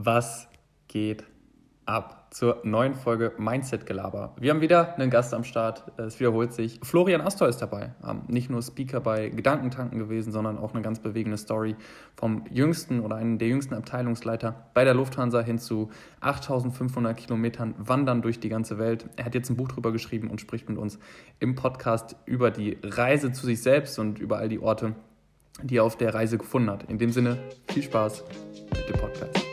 Was geht ab zur neuen Folge Mindset Gelaber? Wir haben wieder einen Gast am Start. Es wiederholt sich. Florian Astor ist dabei. Nicht nur Speaker bei Gedankentanken gewesen, sondern auch eine ganz bewegende Story vom jüngsten oder einem der jüngsten Abteilungsleiter bei der Lufthansa hin zu 8500 Kilometern Wandern durch die ganze Welt. Er hat jetzt ein Buch drüber geschrieben und spricht mit uns im Podcast über die Reise zu sich selbst und über all die Orte, die er auf der Reise gefunden hat. In dem Sinne, viel Spaß mit dem Podcast.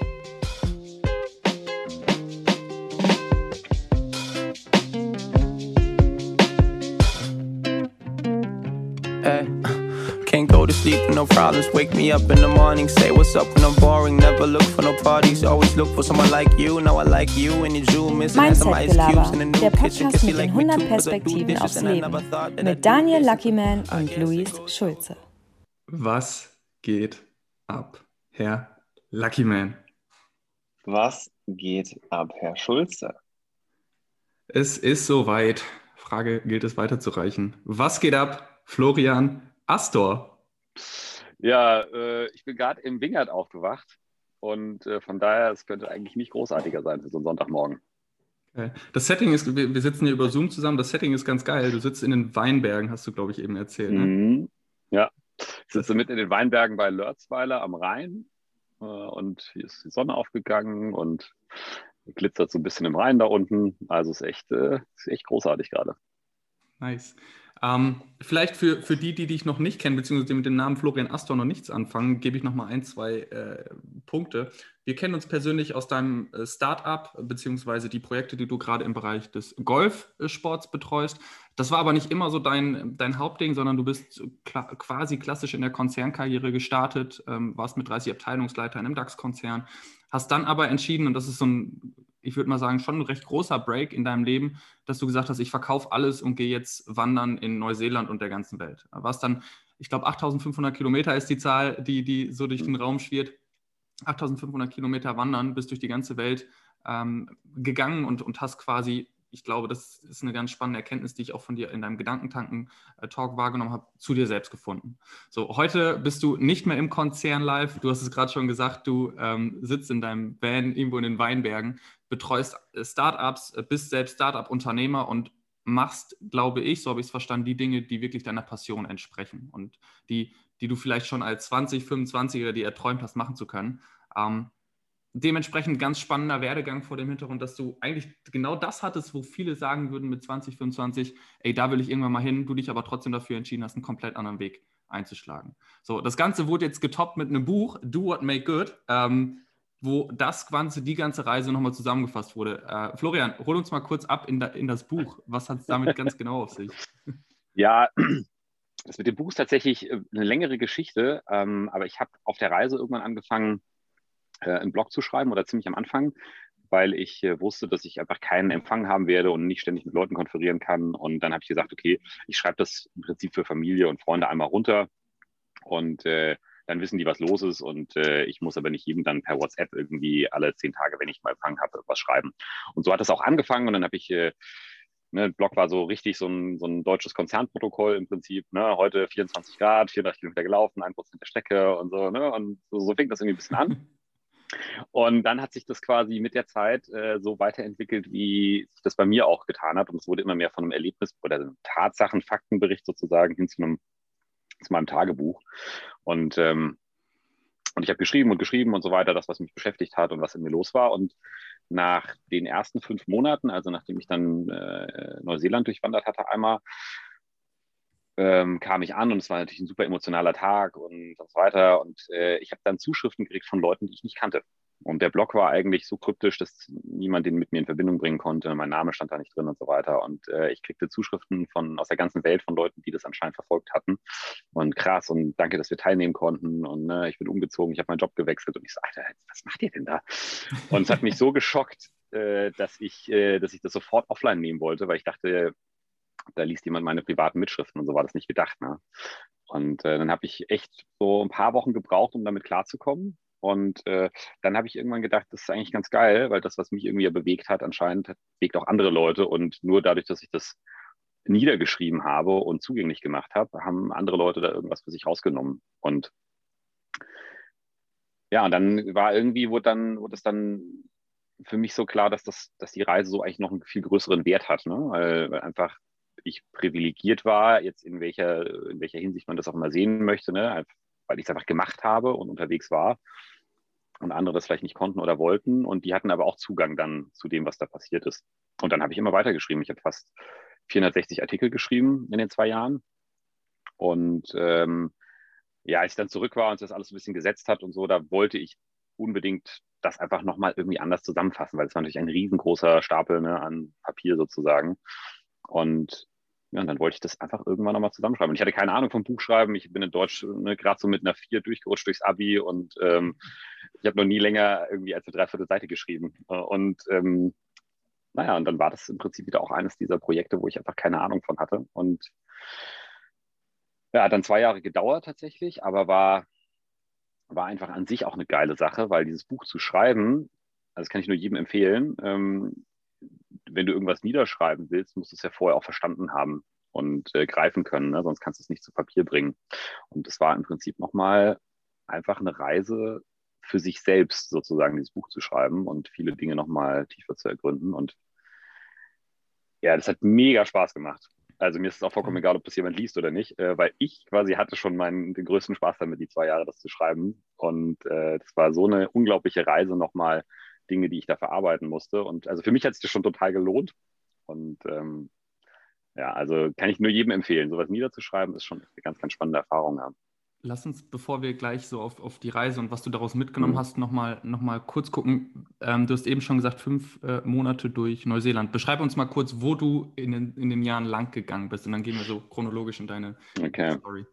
Sleep with no problems. Wake me up in the morning, say what's up when I'm boring. Never look for no parties, always look for someone like you. Now I like you and you zoom missing some ice cubes in a new der kitchen. Podcast mit like den me 100 too, 'cause I do Perspektiven aufs Leben mit Daniel. Luckyman und Luis. Schulze. Was geht ab, Herr Lucky Man? Was geht ab, Herr Schulze? Es ist soweit. Frage gilt es weiterzureichen. Was geht ab, Florian Astor? Ja, äh, ich bin gerade im Wingert aufgewacht und äh, von daher, es könnte eigentlich nicht großartiger sein für so einen Sonntagmorgen. Das Setting ist, wir, wir sitzen hier über Zoom zusammen. Das Setting ist ganz geil. Du sitzt in den Weinbergen, hast du, glaube ich, eben erzählt. Ne? Mhm. Ja, ich sitze mitten in den Weinbergen bei Lörzweiler am Rhein äh, und hier ist die Sonne aufgegangen und glitzert so ein bisschen im Rhein da unten. Also es ist echt, äh, ist echt großartig gerade. Nice. Ähm, vielleicht für, für die, die dich noch nicht kennen, beziehungsweise mit dem Namen Florian Astor noch nichts anfangen, gebe ich noch mal ein, zwei äh, Punkte. Wir kennen uns persönlich aus deinem äh, Startup, beziehungsweise die Projekte, die du gerade im Bereich des Golfsports betreust. Das war aber nicht immer so dein, dein Hauptding, sondern du bist kla quasi klassisch in der Konzernkarriere gestartet, ähm, warst mit 30 Abteilungsleiter in einem DAX-Konzern, hast dann aber entschieden, und das ist so ein, ich würde mal sagen, schon ein recht großer Break in deinem Leben, dass du gesagt hast, ich verkaufe alles und gehe jetzt wandern in Neuseeland und der ganzen Welt. Warst dann, ich glaube, 8500 Kilometer ist die Zahl, die, die so durch den Raum schwirrt. 8500 Kilometer wandern, bist durch die ganze Welt ähm, gegangen und, und hast quasi, ich glaube, das ist eine ganz spannende Erkenntnis, die ich auch von dir in deinem Gedankentanken-Talk wahrgenommen habe, zu dir selbst gefunden. So, heute bist du nicht mehr im Konzern live. Du hast es gerade schon gesagt, du ähm, sitzt in deinem Van irgendwo in den Weinbergen, betreust äh, Startups, äh, bist selbst Startup-Unternehmer und machst, glaube ich, so habe ich es verstanden, die Dinge, die wirklich deiner Passion entsprechen und die, die du vielleicht schon als 20, 25er dir erträumt hast, machen zu können. Ähm, dementsprechend ganz spannender Werdegang vor dem Hintergrund, dass du eigentlich genau das hattest, wo viele sagen würden mit 20, 25, ey, da will ich irgendwann mal hin, du dich aber trotzdem dafür entschieden hast, einen komplett anderen Weg einzuschlagen. So, das Ganze wurde jetzt getoppt mit einem Buch, Do What Make Good, ähm, wo das Ganze, die ganze Reise nochmal zusammengefasst wurde. Äh, Florian, hol uns mal kurz ab in, da, in das Buch. Was hat es damit ganz genau auf sich? Ja, das mit dem Buch ist tatsächlich äh, eine längere Geschichte, ähm, aber ich habe auf der Reise irgendwann angefangen, äh, einen Blog zu schreiben oder ziemlich am Anfang, weil ich äh, wusste, dass ich einfach keinen Empfang haben werde und nicht ständig mit Leuten konferieren kann. Und dann habe ich gesagt, okay, ich schreibe das im Prinzip für Familie und Freunde einmal runter und äh, dann wissen die, was los ist und äh, ich muss aber nicht jedem dann per WhatsApp irgendwie alle zehn Tage, wenn ich mal Empfang habe, was schreiben. Und so hat das auch angefangen und dann habe ich äh, Ne, Blog war so richtig so ein, so ein deutsches Konzernprotokoll im Prinzip. Ne? Heute 24 Grad, 34 Kilometer gelaufen, 1% der Strecke und so. Ne? Und so, so fing das irgendwie ein bisschen an. Und dann hat sich das quasi mit der Zeit äh, so weiterentwickelt, wie sich das bei mir auch getan hat. Und es wurde immer mehr von einem Erlebnis oder einem Tatsachen, Faktenbericht sozusagen hin zu einem zu meinem Tagebuch. Und, ähm, und ich habe geschrieben und geschrieben und so weiter, das, was mich beschäftigt hat und was in mir los war. Und nach den ersten fünf Monaten, also nachdem ich dann äh, Neuseeland durchwandert hatte, einmal ähm, kam ich an und es war natürlich ein super emotionaler Tag und, so weiter. Und äh, ich habe dann Zuschriften gekriegt von Leuten, die ich nicht kannte. Und der Blog war eigentlich so kryptisch, dass niemand den mit mir in Verbindung bringen konnte. Mein Name stand da nicht drin und so weiter. Und äh, ich kriegte Zuschriften von aus der ganzen Welt von Leuten, die das anscheinend verfolgt hatten. Und krass und danke, dass wir teilnehmen konnten. Und ne, ich bin umgezogen, ich habe meinen Job gewechselt und ich so, Alter, was macht ihr denn da? Und es hat mich so geschockt, äh, dass ich, äh, dass ich das sofort offline nehmen wollte, weil ich dachte, da liest jemand meine privaten Mitschriften und so war das nicht gedacht. Ne? Und äh, dann habe ich echt so ein paar Wochen gebraucht, um damit klarzukommen. Und äh, dann habe ich irgendwann gedacht, das ist eigentlich ganz geil, weil das, was mich irgendwie ja bewegt hat, anscheinend bewegt auch andere Leute. Und nur dadurch, dass ich das niedergeschrieben habe und zugänglich gemacht habe, haben andere Leute da irgendwas für sich rausgenommen. Und ja, und dann war irgendwie, wurde dann, wurde es dann für mich so klar, dass das, dass die Reise so eigentlich noch einen viel größeren Wert hat, ne? weil, weil einfach ich privilegiert war, jetzt in welcher, in welcher Hinsicht man das auch immer sehen möchte, ne? weil ich es einfach gemacht habe und unterwegs war und andere das vielleicht nicht konnten oder wollten und die hatten aber auch Zugang dann zu dem, was da passiert ist. Und dann habe ich immer weitergeschrieben. Ich habe fast 460 Artikel geschrieben in den zwei Jahren und ähm, ja, als ich dann zurück war und das alles ein bisschen gesetzt hat und so, da wollte ich unbedingt das einfach nochmal irgendwie anders zusammenfassen, weil es war natürlich ein riesengroßer Stapel ne, an Papier sozusagen. Und ja, und dann wollte ich das einfach irgendwann nochmal zusammenschreiben. Und ich hatte keine Ahnung vom Buchschreiben. Ich bin in Deutsch ne, gerade so mit einer Vier durchgerutscht durchs Abi und ähm, ich habe noch nie länger irgendwie als eine Dreiviertel Seite geschrieben. Und ähm, naja, und dann war das im Prinzip wieder auch eines dieser Projekte, wo ich einfach keine Ahnung von hatte. Und ja, hat dann zwei Jahre gedauert tatsächlich, aber war, war einfach an sich auch eine geile Sache, weil dieses Buch zu schreiben, also das kann ich nur jedem empfehlen, ähm, wenn du irgendwas niederschreiben willst, musst du es ja vorher auch verstanden haben und äh, greifen können, ne? sonst kannst du es nicht zu Papier bringen. Und das war im Prinzip nochmal einfach eine Reise für sich selbst sozusagen, dieses Buch zu schreiben und viele Dinge nochmal tiefer zu ergründen. Und ja, das hat mega Spaß gemacht. Also mir ist es auch vollkommen egal, ob das jemand liest oder nicht, äh, weil ich quasi hatte schon meinen den größten Spaß damit, die zwei Jahre das zu schreiben. Und äh, das war so eine unglaubliche Reise nochmal, Dinge, die ich da verarbeiten musste. Und also für mich hat es das schon total gelohnt. Und ähm, ja, also kann ich nur jedem empfehlen, sowas niederzuschreiben, ist schon eine ganz, ganz spannende Erfahrung. Ja. Lass uns, bevor wir gleich so auf, auf die Reise und was du daraus mitgenommen mhm. hast, nochmal noch mal kurz gucken. Ähm, du hast eben schon gesagt, fünf äh, Monate durch Neuseeland. Beschreib uns mal kurz, wo du in den, in den Jahren lang gegangen bist und dann gehen wir so chronologisch in deine okay. Story.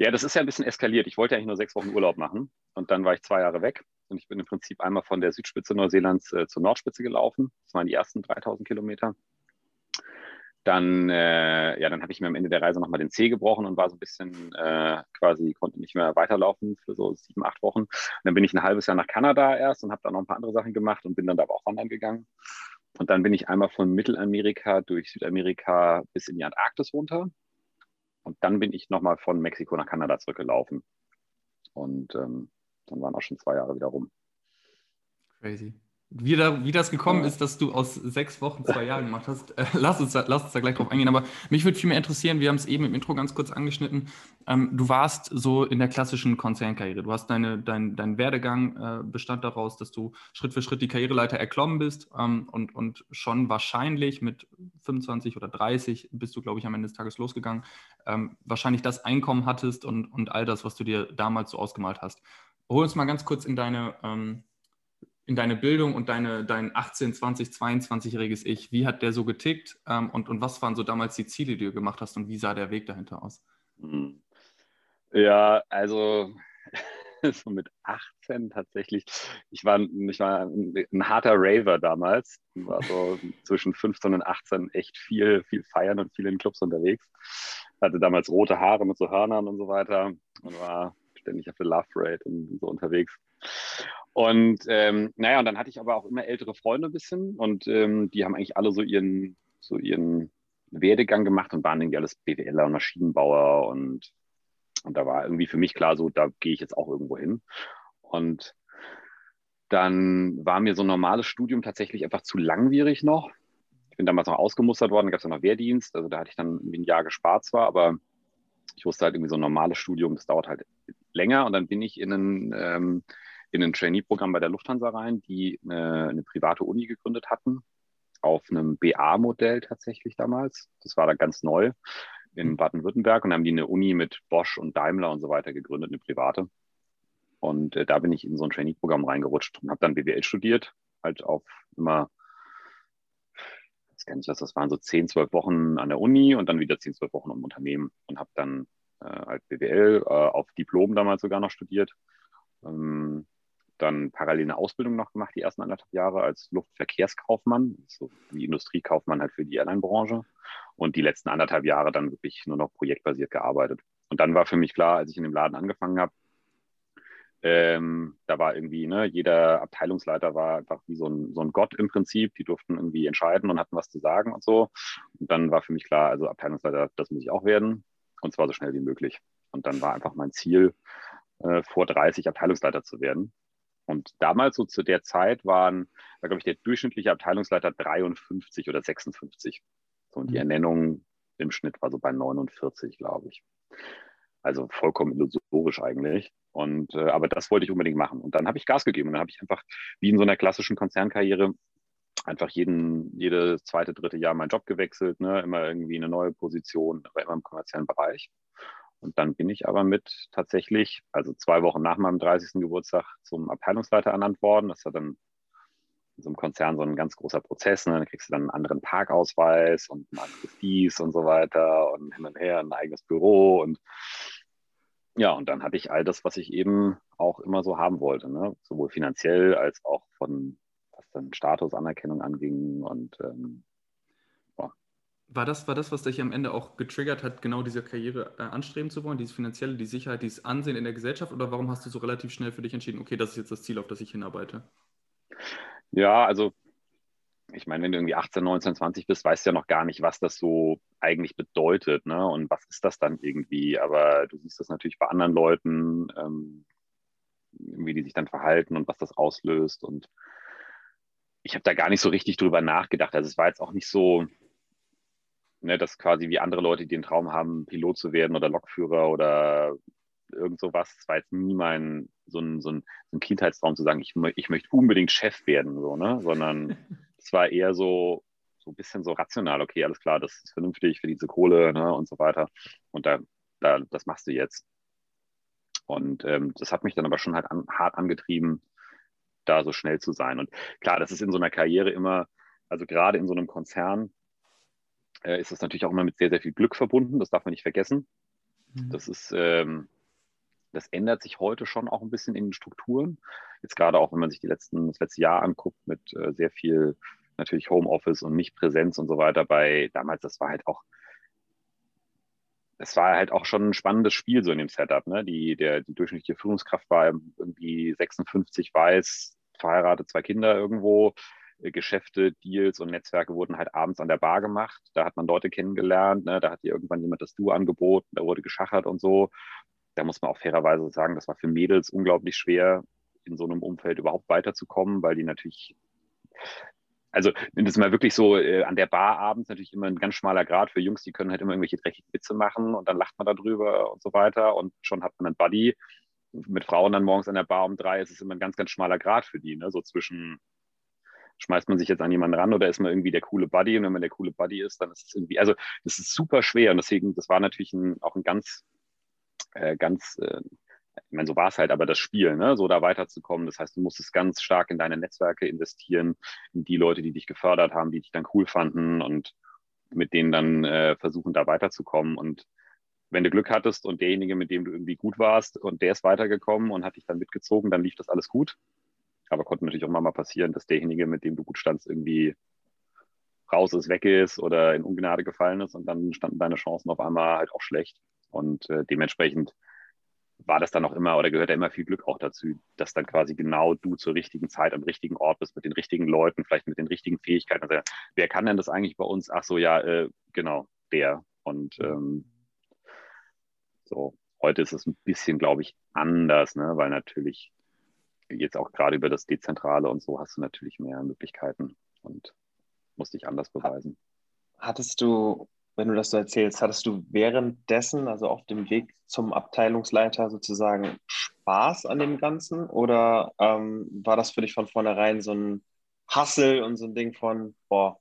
Ja, das ist ja ein bisschen eskaliert. Ich wollte eigentlich nur sechs Wochen Urlaub machen und dann war ich zwei Jahre weg und ich bin im Prinzip einmal von der Südspitze Neuseelands äh, zur Nordspitze gelaufen. Das waren die ersten 3000 Kilometer. Dann, äh, ja, dann habe ich mir am Ende der Reise nochmal den Zeh gebrochen und war so ein bisschen äh, quasi, konnte nicht mehr weiterlaufen für so sieben, acht Wochen. Und dann bin ich ein halbes Jahr nach Kanada erst und habe da noch ein paar andere Sachen gemacht und bin dann da aber auch wandern gegangen. Und dann bin ich einmal von Mittelamerika durch Südamerika bis in die Antarktis runter. Und dann bin ich nochmal von Mexiko nach Kanada zurückgelaufen. Und ähm, dann waren auch schon zwei Jahre wieder rum. Crazy wie, da, wie das gekommen ist, dass du aus sechs Wochen zwei Jahre gemacht hast, äh, lass, uns da, lass uns da gleich drauf eingehen. Aber mich würde viel mehr interessieren, wir haben es eben im Intro ganz kurz angeschnitten. Ähm, du warst so in der klassischen Konzernkarriere. Du hast deine, dein, dein Werdegang äh, bestand daraus, dass du Schritt für Schritt die Karriereleiter erklommen bist ähm, und, und schon wahrscheinlich mit 25 oder 30 bist du, glaube ich, am Ende des Tages losgegangen, ähm, wahrscheinlich das Einkommen hattest und, und all das, was du dir damals so ausgemalt hast. Hol uns mal ganz kurz in deine ähm, in deine Bildung und deine, dein 18, 20, 22-jähriges Ich, wie hat der so getickt ähm, und, und was waren so damals die Ziele, die du gemacht hast und wie sah der Weg dahinter aus? Hm. Ja, also so mit 18 tatsächlich. Ich war, ich war ein harter Raver damals. War so zwischen 15 und 18 echt viel, viel feiern und viel in Clubs unterwegs. Hatte damals rote Haare mit so Hörnern und so weiter und war ständig auf der Love Rate und so unterwegs. Und ähm, naja, und dann hatte ich aber auch immer ältere Freunde ein bisschen und ähm, die haben eigentlich alle so ihren, so ihren Werdegang gemacht und waren irgendwie alles BWLer und Maschinenbauer und, und da war irgendwie für mich klar, so da gehe ich jetzt auch irgendwo hin. Und dann war mir so ein normales Studium tatsächlich einfach zu langwierig noch. Ich bin damals noch ausgemustert worden, da gab es ja noch Wehrdienst, also da hatte ich dann ein Jahr gespart zwar, aber ich wusste halt irgendwie so ein normales Studium, das dauert halt länger und dann bin ich in ein ähm, in ein Trainee-Programm bei der Lufthansa rein, die eine, eine private Uni gegründet hatten, auf einem BA-Modell tatsächlich damals. Das war da ganz neu in mhm. Baden-Württemberg und haben die eine Uni mit Bosch und Daimler und so weiter gegründet, eine private. Und äh, da bin ich in so ein Trainee-Programm reingerutscht und habe dann BWL studiert, halt auf immer, ich weiß nicht, was das waren, so 10, 12 Wochen an der Uni und dann wieder 10, 12 Wochen im Unternehmen und habe dann äh, halt BWL äh, auf Diplom damals sogar noch studiert. Ähm, dann parallel eine Ausbildung noch gemacht, die ersten anderthalb Jahre als Luftverkehrskaufmann, so wie Industriekaufmann halt für die Airline-Branche. Und die letzten anderthalb Jahre dann wirklich nur noch projektbasiert gearbeitet. Und dann war für mich klar, als ich in dem Laden angefangen habe, ähm, da war irgendwie, ne, jeder Abteilungsleiter war einfach wie so ein, so ein Gott im Prinzip. Die durften irgendwie entscheiden und hatten was zu sagen und so. Und dann war für mich klar, also Abteilungsleiter, das muss ich auch werden. Und zwar so schnell wie möglich. Und dann war einfach mein Ziel, äh, vor 30 Abteilungsleiter zu werden. Und damals, so zu der Zeit, waren, war, glaube ich, der durchschnittliche Abteilungsleiter 53 oder 56. So, und die mhm. Ernennung im Schnitt war so bei 49, glaube ich. Also vollkommen illusorisch eigentlich. Und äh, aber das wollte ich unbedingt machen. Und dann habe ich Gas gegeben. Und dann habe ich einfach, wie in so einer klassischen Konzernkarriere, einfach jeden, jedes zweite, dritte Jahr meinen Job gewechselt, ne? immer irgendwie eine neue Position, aber immer im kommerziellen Bereich. Und dann bin ich aber mit tatsächlich, also zwei Wochen nach meinem 30. Geburtstag zum Abteilungsleiter ernannt worden. Das war dann in so einem Konzern so ein ganz großer Prozess. Ne? Dann kriegst du dann einen anderen Parkausweis und ein anderes dies und so weiter und hin und her, ein eigenes Büro und ja, und dann hatte ich all das, was ich eben auch immer so haben wollte, ne? sowohl finanziell als auch von, was dann Status, Anerkennung anging und ähm, war das, war das, was dich am Ende auch getriggert hat, genau diese Karriere äh, anstreben zu wollen, dieses finanzielle, die Sicherheit, dieses Ansehen in der Gesellschaft? Oder warum hast du so relativ schnell für dich entschieden, okay, das ist jetzt das Ziel, auf das ich hinarbeite? Ja, also ich meine, wenn du irgendwie 18, 19, 20 bist, weißt du ja noch gar nicht, was das so eigentlich bedeutet, ne? Und was ist das dann irgendwie? Aber du siehst das natürlich bei anderen Leuten, ähm, wie die sich dann verhalten und was das auslöst. Und ich habe da gar nicht so richtig drüber nachgedacht. Also es war jetzt auch nicht so, ne, dass quasi wie andere Leute, die den Traum haben, Pilot zu werden oder Lokführer oder irgend sowas. Das war jetzt nie mein so ein, so ein, so ein Kindheitstraum zu sagen, ich, ich möchte unbedingt Chef werden, so, ne? Sondern es war eher so, so ein bisschen so rational, okay, alles klar, das ist vernünftig für diese Kohle ne, und so weiter. Und da, da, das machst du jetzt. Und ähm, das hat mich dann aber schon halt an, hart angetrieben, da so schnell zu sein. Und klar, das ist in so einer Karriere immer, also gerade in so einem Konzern, äh, ist das natürlich auch immer mit sehr, sehr viel Glück verbunden. Das darf man nicht vergessen. Mhm. Das ist, ähm, das ändert sich heute schon auch ein bisschen in den Strukturen. Jetzt gerade auch, wenn man sich die letzten, das letzte Jahr anguckt, mit äh, sehr viel natürlich Homeoffice und Nicht-Präsenz und so weiter. Bei damals, das war halt auch, das war halt auch schon ein spannendes Spiel so in dem Setup. Ne? Die, der, die durchschnittliche Führungskraft war irgendwie 56 weiß, verheiratet, zwei Kinder irgendwo. Äh, Geschäfte, Deals und Netzwerke wurden halt abends an der Bar gemacht. Da hat man Leute kennengelernt, ne? da hat dir irgendwann jemand das Du angeboten, da wurde geschachert und so. Da muss man auch fairerweise sagen, das war für Mädels unglaublich schwer, in so einem Umfeld überhaupt weiterzukommen, weil die natürlich, also das mal wirklich so äh, an der Bar abends natürlich immer ein ganz schmaler Grad für Jungs, die können halt immer irgendwelche dreckigen Witze machen und dann lacht man darüber und so weiter und schon hat man einen Buddy. Mit Frauen dann morgens an der Bar um drei ist es immer ein ganz, ganz schmaler Grad für die, ne? so zwischen schmeißt man sich jetzt an jemanden ran oder ist man irgendwie der coole Buddy? Und wenn man der coole Buddy ist, dann ist es irgendwie, also das ist super schwer. Und deswegen, das war natürlich ein, auch ein ganz, äh, ganz, äh, ich meine, so war es halt, aber das Spiel, ne? so da weiterzukommen. Das heißt, du musstest ganz stark in deine Netzwerke investieren, in die Leute, die dich gefördert haben, die dich dann cool fanden und mit denen dann äh, versuchen, da weiterzukommen. Und wenn du Glück hattest und derjenige, mit dem du irgendwie gut warst und der ist weitergekommen und hat dich dann mitgezogen, dann lief das alles gut. Aber konnte natürlich auch mal passieren, dass derjenige, mit dem du gut standst, irgendwie raus ist, weg ist oder in Ungnade gefallen ist und dann standen deine Chancen auf einmal halt auch schlecht. Und äh, dementsprechend war das dann auch immer oder gehört da immer viel Glück auch dazu, dass dann quasi genau du zur richtigen Zeit am richtigen Ort bist, mit den richtigen Leuten, vielleicht mit den richtigen Fähigkeiten. Also, wer kann denn das eigentlich bei uns? Ach so, ja, äh, genau, der. Und ähm, so, heute ist es ein bisschen, glaube ich, anders, ne? weil natürlich jetzt auch gerade über das Dezentrale und so hast du natürlich mehr Möglichkeiten und musst dich anders beweisen. Hattest du, wenn du das so erzählst, hattest du währenddessen, also auf dem Weg zum Abteilungsleiter sozusagen Spaß an dem Ganzen oder ähm, war das für dich von vornherein so ein Hassel und so ein Ding von, boah,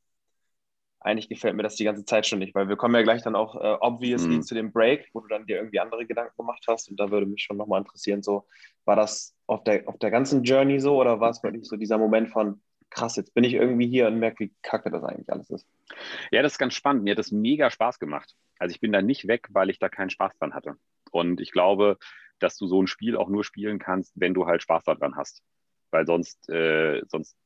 eigentlich gefällt mir das die ganze Zeit schon nicht, weil wir kommen ja gleich dann auch äh, obviously mhm. zu dem Break, wo du dann dir irgendwie andere Gedanken gemacht hast und da würde mich schon nochmal interessieren, so, war das auf der, auf der ganzen Journey so oder war es wirklich so dieser Moment von, krass, jetzt bin ich irgendwie hier und merke, wie kacke das eigentlich alles ist? Ja, das ist ganz spannend. Mir hat das mega Spaß gemacht. Also ich bin da nicht weg, weil ich da keinen Spaß dran hatte. Und ich glaube, dass du so ein Spiel auch nur spielen kannst, wenn du halt Spaß daran hast. Weil sonst, äh, sonst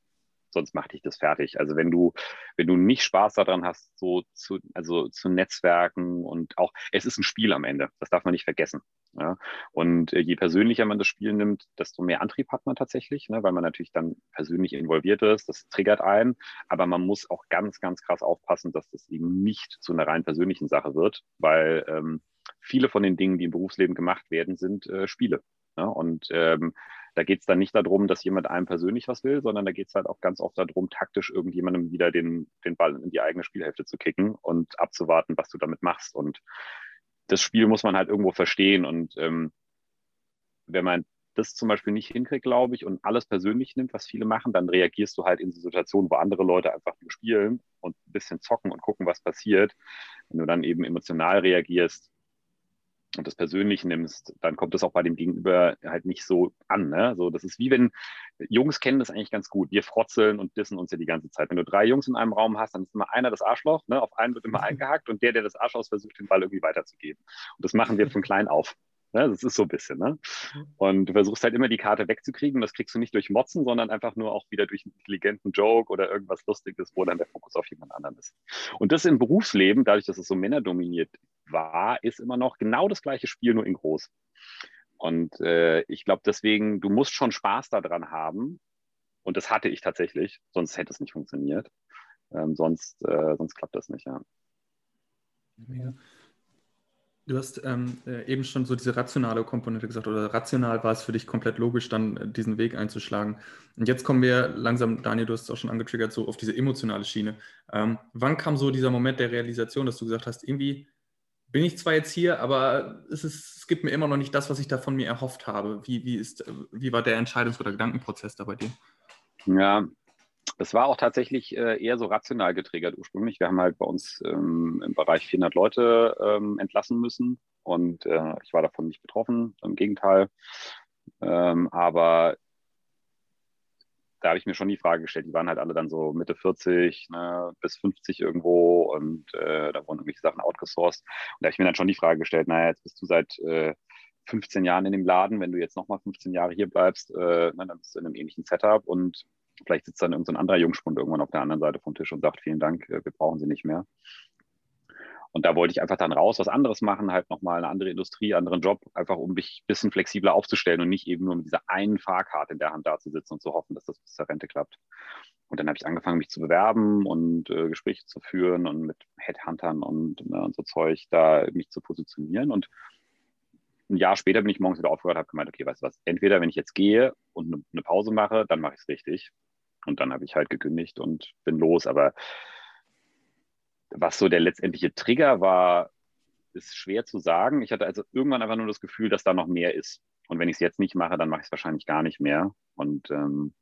sonst macht dich das fertig. Also wenn du, wenn du nicht Spaß daran hast, so zu, also zu Netzwerken und auch, es ist ein Spiel am Ende, das darf man nicht vergessen. Ja? Und äh, je persönlicher man das Spiel nimmt, desto mehr Antrieb hat man tatsächlich, ne? weil man natürlich dann persönlich involviert ist, das triggert einen, aber man muss auch ganz, ganz krass aufpassen, dass das eben nicht zu einer rein persönlichen Sache wird, weil ähm, viele von den Dingen, die im Berufsleben gemacht werden, sind äh, Spiele. Ja? Und ähm, Da geht es dann nicht darum, dass jemand einem persönlich was will, sondern da geht es halt auch ganz oft darum, taktisch irgendjemandem wieder den, den Ball in die eigene Spielhälfte zu kicken und abzuwarten, was du damit machst. Und das Spiel muss man halt irgendwo verstehen. Und ähm, wenn man das zum Beispiel nicht hinkriegt, glaube ich, und alles persönlich nimmt, was viele machen, dann reagierst du halt in Situationen, wo andere Leute einfach nur spielen und ein bisschen zocken und gucken, was passiert. Wenn du dann eben emotional reagierst und das persönlich nimmst, dann kommt das auch bei dem Gegenüber halt nicht so an. Ne? So, das ist wie wenn Jungs kennen das eigentlich ganz gut. Wir frotzeln und dissen uns ja die ganze Zeit. Wenn du drei Jungs in einem Raum hast, dann ist immer einer das Arschloch. Ne? Auf einen wird immer mhm. eingehackt und der, der das Arschloch versucht, den Ball irgendwie weiterzugeben. Und das machen wir von klein auf. Ne? Das ist so ein bisschen. Ne? Mhm. Und du versuchst halt immer die Karte wegzukriegen. Das kriegst du nicht durch Motzen, sondern einfach nur auch wieder durch einen intelligenten Joke oder irgendwas Lustiges, wo dann der Fokus auf jemand anderen ist. Und das im Berufsleben, dadurch, dass es so männerdominiert war, ist immer noch genau das gleiche Spiel, nur in groß. Und äh, ich glaube deswegen, du musst schon Spaß daran haben. Und das hatte ich tatsächlich, sonst hätte es nicht funktioniert. Ähm, sonst, äh, sonst klappt das nicht, ja. Mega. Du hast ähm, äh, eben schon so diese rationale Komponente gesagt, oder rational war es für dich komplett logisch, dann äh, diesen Weg einzuschlagen. Und jetzt kommen wir langsam, Daniel, du hast es auch schon angetriggert, so auf diese emotionale Schiene. Ähm, wann kam so dieser Moment der Realisation, dass du gesagt hast, irgendwie bin ich zwar jetzt hier, aber es, ist, es gibt mir immer noch nicht das, was ich da von mir erhofft habe. Wie, wie, ist, wie war der Entscheidungs- oder Gedankenprozess da bei dir? Ja, das war auch tatsächlich äh, eher so rational getriggert ursprünglich. Wir haben halt bei uns ähm, im Bereich 400 Leute ähm, entlassen müssen und äh, ich war davon nicht betroffen, im Gegenteil. Ähm, aber da habe ich mir schon die Frage gestellt, die waren halt alle dann so Mitte 40 ne, bis 50 irgendwo und äh, da wurden irgendwelche Sachen outgesourced. Und da habe ich mir dann schon die Frage gestellt, naja, jetzt bist du seit äh, 15 Jahren in dem Laden, wenn du jetzt nochmal 15 Jahre hier bleibst, äh, na, dann bist du in einem ähnlichen Setup und Vielleicht sitzt dann irgendein anderer Jungspund irgendwann auf der anderen Seite vom Tisch und sagt, vielen Dank, äh, wir brauchen sie nicht mehr. Und da wollte ich einfach dann raus, was anderes machen, halt nochmal eine andere Industrie, anderen Job, einfach um mich ein bisschen flexibler aufzustellen und nicht eben nur mit dieser einen Fahrkarte in der Hand da zu sitzen und zu hoffen, dass das bis zur Rente klappt. Und dann habe ich angefangen, mich zu bewerben und äh, Gespräche zu führen und mit Headhuntern und, ne, und so Zeug da mich zu positionieren. Und ein Jahr später bin ich morgens wieder aufgehört, habe gemeint, okay, weißt du was, entweder wenn ich jetzt gehe und eine, eine Pause mache, dann mache ich es richtig. Und dann habe ich halt gekündigt und bin los. Aber was so der letztendliche Trigger war, ist schwer zu sagen. Ich hatte also irgendwann einfach nur das Gefühl, dass da noch mehr ist. Und wenn ich es jetzt nicht mache, dann mache ich es wahrscheinlich gar nicht mehr. Und ähm,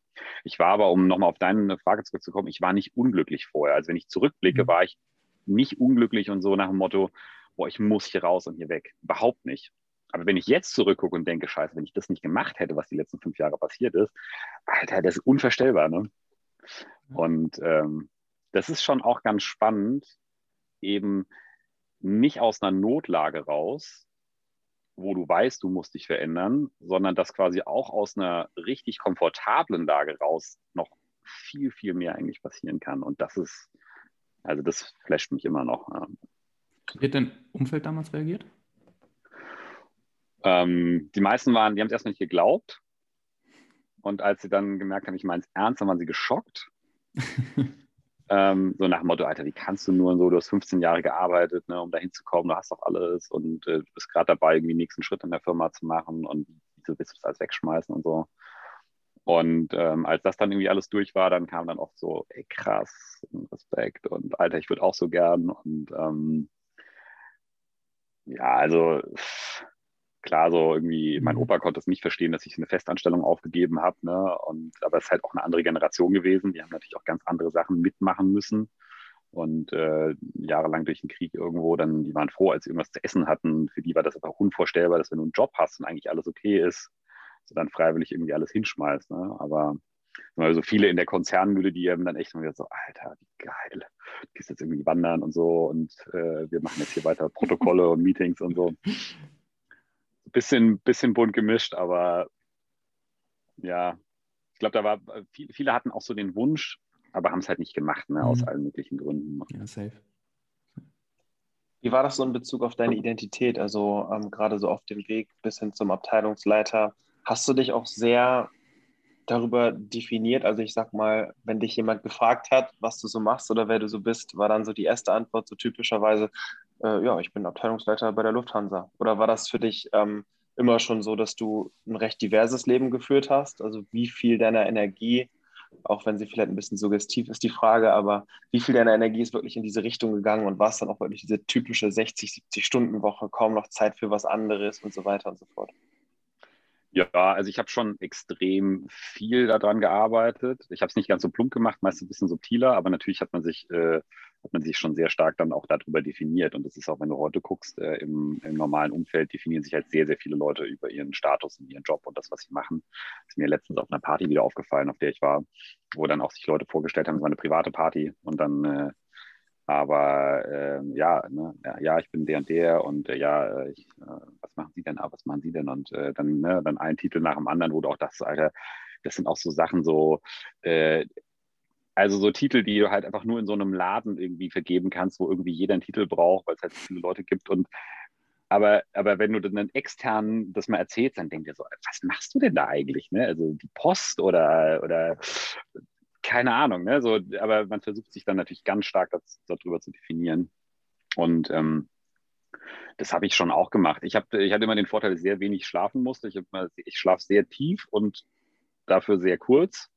ich war aber, um nochmal auf deine Frage zurückzukommen, ich war nicht unglücklich vorher. Also wenn ich zurückblicke, mhm. war ich nicht unglücklich und so nach dem Motto, boah, ich muss hier raus und hier weg. Überhaupt nicht. Aber wenn ich jetzt zurückgucke und denke, scheiße, wenn ich das nicht gemacht hätte, was die letzten fünf Jahre passiert ist, Alter, das ist unvorstellbar. Ne? Und ähm, das ist schon auch ganz spannend, eben nicht aus einer Notlage raus, wo du weißt, du musst dich verändern, sondern dass quasi auch aus einer richtig komfortablen Lage raus noch viel, viel mehr eigentlich passieren kann. Und das ist, also das flasht mich immer noch. Wie hat dein Umfeld damals reagiert? Ähm, die meisten waren, die haben es erstmal nicht geglaubt. Und als sie dann gemerkt haben, ich meine es ernst, dann waren sie geschockt. ähm, so nach dem Motto, Alter, wie kannst du nur und so, du hast 15 Jahre gearbeitet, ne, um da hinzukommen, du hast doch alles und äh, du bist gerade dabei, irgendwie den nächsten Schritt in der Firma zu machen und wieso willst du das alles wegschmeißen und so. Und ähm, als das dann irgendwie alles durch war, dann kam dann oft so, ey krass, Respekt und Alter, ich würde auch so gern. Und ähm, ja, also klar, so irgendwie, mein mhm. Opa konnte es nicht verstehen, dass ich eine Festanstellung aufgegeben habe, ne? Und aber es ist halt auch eine andere Generation gewesen. Die haben natürlich auch ganz andere Sachen mitmachen müssen. Und äh, jahrelang durch den Krieg irgendwo, dann, die waren froh, als sie irgendwas zu essen hatten. Für die war das einfach unvorstellbar, dass wenn du einen Job hast und eigentlich alles okay ist, du dann freiwillig irgendwie alles hinschmeißt. Ne? Aber so viele in der Konzernmühle, die haben dann echt immer so, Alter, wie geil. Du gehst jetzt irgendwie wandern und so und äh, wir machen jetzt hier weiter Protokolle und Meetings und so bisschen, bisschen bunt gemischt, aber ja, ich glaube, da war viele hatten auch so den Wunsch, aber haben es halt nicht gemacht, ne, aus mhm. allen möglichen Gründen. Ja, safe. Wie war das so in Bezug auf deine Identität? Also ähm, gerade so auf dem Weg bis hin zum Abteilungsleiter. Hast du dich auch sehr darüber definiert? Also ich sag mal, wenn dich jemand gefragt hat, was du so machst oder wer du so bist, war dann so die erste Antwort so typischerweise, äh, ja, ich bin Abteilungsleiter bei der Lufthansa. Oder war das für dich ähm, immer schon so, dass du ein recht diverses Leben geführt hast? Also wie viel deiner Energie, auch wenn sie vielleicht ein bisschen suggestiv ist, die Frage, aber wie viel deiner Energie ist wirklich in diese Richtung gegangen und war es dann auch wirklich diese typische 60, 70 Stunden Woche, kaum noch Zeit für was anderes und so weiter und so fort? Ja, also ich habe schon extrem viel daran gearbeitet. Ich habe es nicht ganz so plump gemacht, meist ein bisschen subtiler, aber natürlich hat man sich, äh, hat man sich schon sehr stark dann auch darüber definiert. Und das ist auch, wenn du heute guckst, äh, im, im, normalen Umfeld definieren sich halt sehr, sehr viele Leute über ihren Status und ihren Job und das, was sie machen. Das ist mir letztens auf einer Party wieder aufgefallen, auf der ich war, wo dann auch sich Leute vorgestellt haben, es war eine private Party und dann äh, aber äh, ja, ne, ja, ich bin der und der und äh, ja, ich, äh, was machen Sie denn? Ah, was machen Sie denn? Und äh, dann, ne, dann ein Titel nach dem anderen, wo du auch das, Alter, das sind auch so Sachen so, äh, also so Titel, die du halt einfach nur in so einem Laden irgendwie vergeben kannst, wo irgendwie jeder einen Titel braucht, weil es halt viele Leute gibt und aber, aber wenn du dann externen das mal erzählst, dann denkt ihr so, was machst du denn da eigentlich? Ne? Also die Post oder, oder keine Ahnung, ne? So, aber man versucht sich dann natürlich ganz stark das, darüber zu definieren. Und ähm, das habe ich schon auch gemacht. Ich, hab, ich hatte immer den Vorteil, dass ich sehr wenig schlafen musste. Ich, ich schlafe sehr tief und dafür sehr kurz.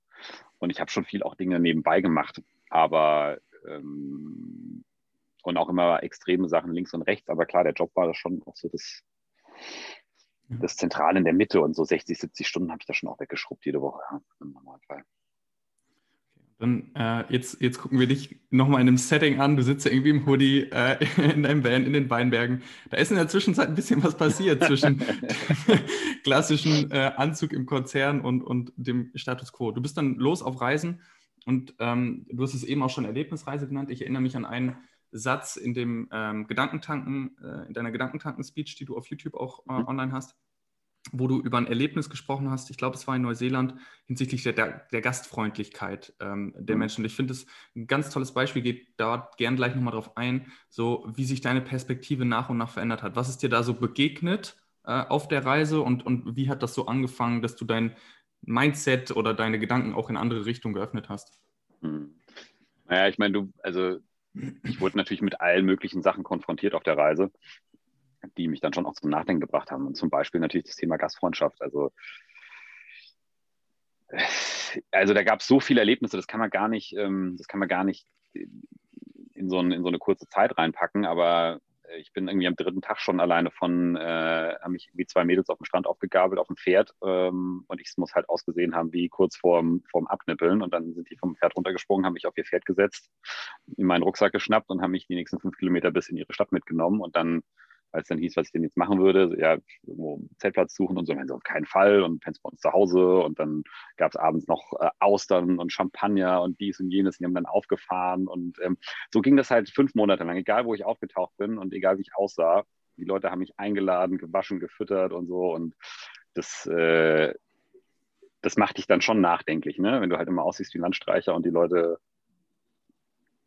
Und ich habe schon viel auch Dinge nebenbei gemacht. Aber ähm, und auch immer extreme Sachen links und rechts. Aber klar, der Job war das schon auch so das, das Zentrale in der Mitte. Und so 60, 70 Stunden habe ich da schon auch weggeschrubbt jede Woche ja, im Normalfall. Dann äh, jetzt, jetzt gucken wir dich nochmal in einem Setting an. Du sitzt ja irgendwie im Hoodie äh, in deinem Van in den Weinbergen. Da ist in der Zwischenzeit ein bisschen was passiert zwischen klassischen äh, Anzug im Konzern und, und dem Status quo. Du bist dann los auf Reisen und ähm, du hast es eben auch schon Erlebnisreise genannt. Ich erinnere mich an einen Satz in dem ähm, Gedankentanken, äh, in deiner Gedankentanken-Speech, die du auf YouTube auch äh, mhm. online hast wo du über ein Erlebnis gesprochen hast, ich glaube, es war in Neuseeland, hinsichtlich der, der, Gastfreundlichkeit ähm, der mhm. Menschen. ich finde es ein ganz tolles Beispiel, geht da gern gleich nochmal drauf ein, so wie sich deine Perspektive nach und nach verändert hat. Was ist dir da so begegnet äh, auf der Reise und, und wie hat das so angefangen, dass du dein Mindset oder deine Gedanken auch in andere Richtungen geöffnet hast? Hm. Naja, ich meine, du, also ich wurde natürlich mit allen möglichen Sachen konfrontiert auf der Reise die mich dann schon auch zum Nachdenken gebracht haben. Und zum Beispiel natürlich das Thema Gastfreundschaft. Also, also da gab es so viele Erlebnisse, das kann man gar nicht, ähm, das kann man gar nicht in so, ein, in so eine kurze Zeit reinpacken, aber ich bin irgendwie am dritten Tag schon alleine von, äh, haben mich irgendwie zwei Mädels auf dem Strand aufgegabelt auf dem Pferd ähm, und ich muss halt ausgesehen haben wie kurz vorm, vorm Abnippeln und dann sind die vom Pferd runtergesprungen, haben mich auf ihr Pferd gesetzt, in meinen Rucksack geschnappt und haben mich die nächsten fünf Kilometer bis in ihre Stadt mitgenommen und dann als dann hieß, was ich denn jetzt machen würde, ja, irgendwo einen Zeltplatz suchen und so, so auf keinen Fall. Und pennst bei uns zu Hause. Und dann gab es abends noch äh, Austern und Champagner und dies und jenes. Die haben dann aufgefahren. Und ähm, so ging das halt fünf Monate lang, egal wo ich aufgetaucht bin und egal wie ich aussah, die Leute haben mich eingeladen, gewaschen, gefüttert und so. Und das, äh, das macht dich dann schon nachdenklich, ne? wenn du halt immer aussiehst wie ein Landstreicher und die Leute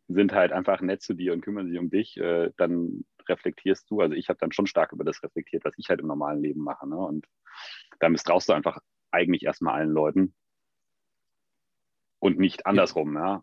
sind halt einfach nett zu dir und kümmern sich um dich, äh, dann reflektierst du. Also ich habe dann schon stark über das reflektiert, was ich halt im normalen Leben mache. Ne? Und da misstraust du einfach eigentlich erstmal allen Leuten und nicht andersrum. Ja.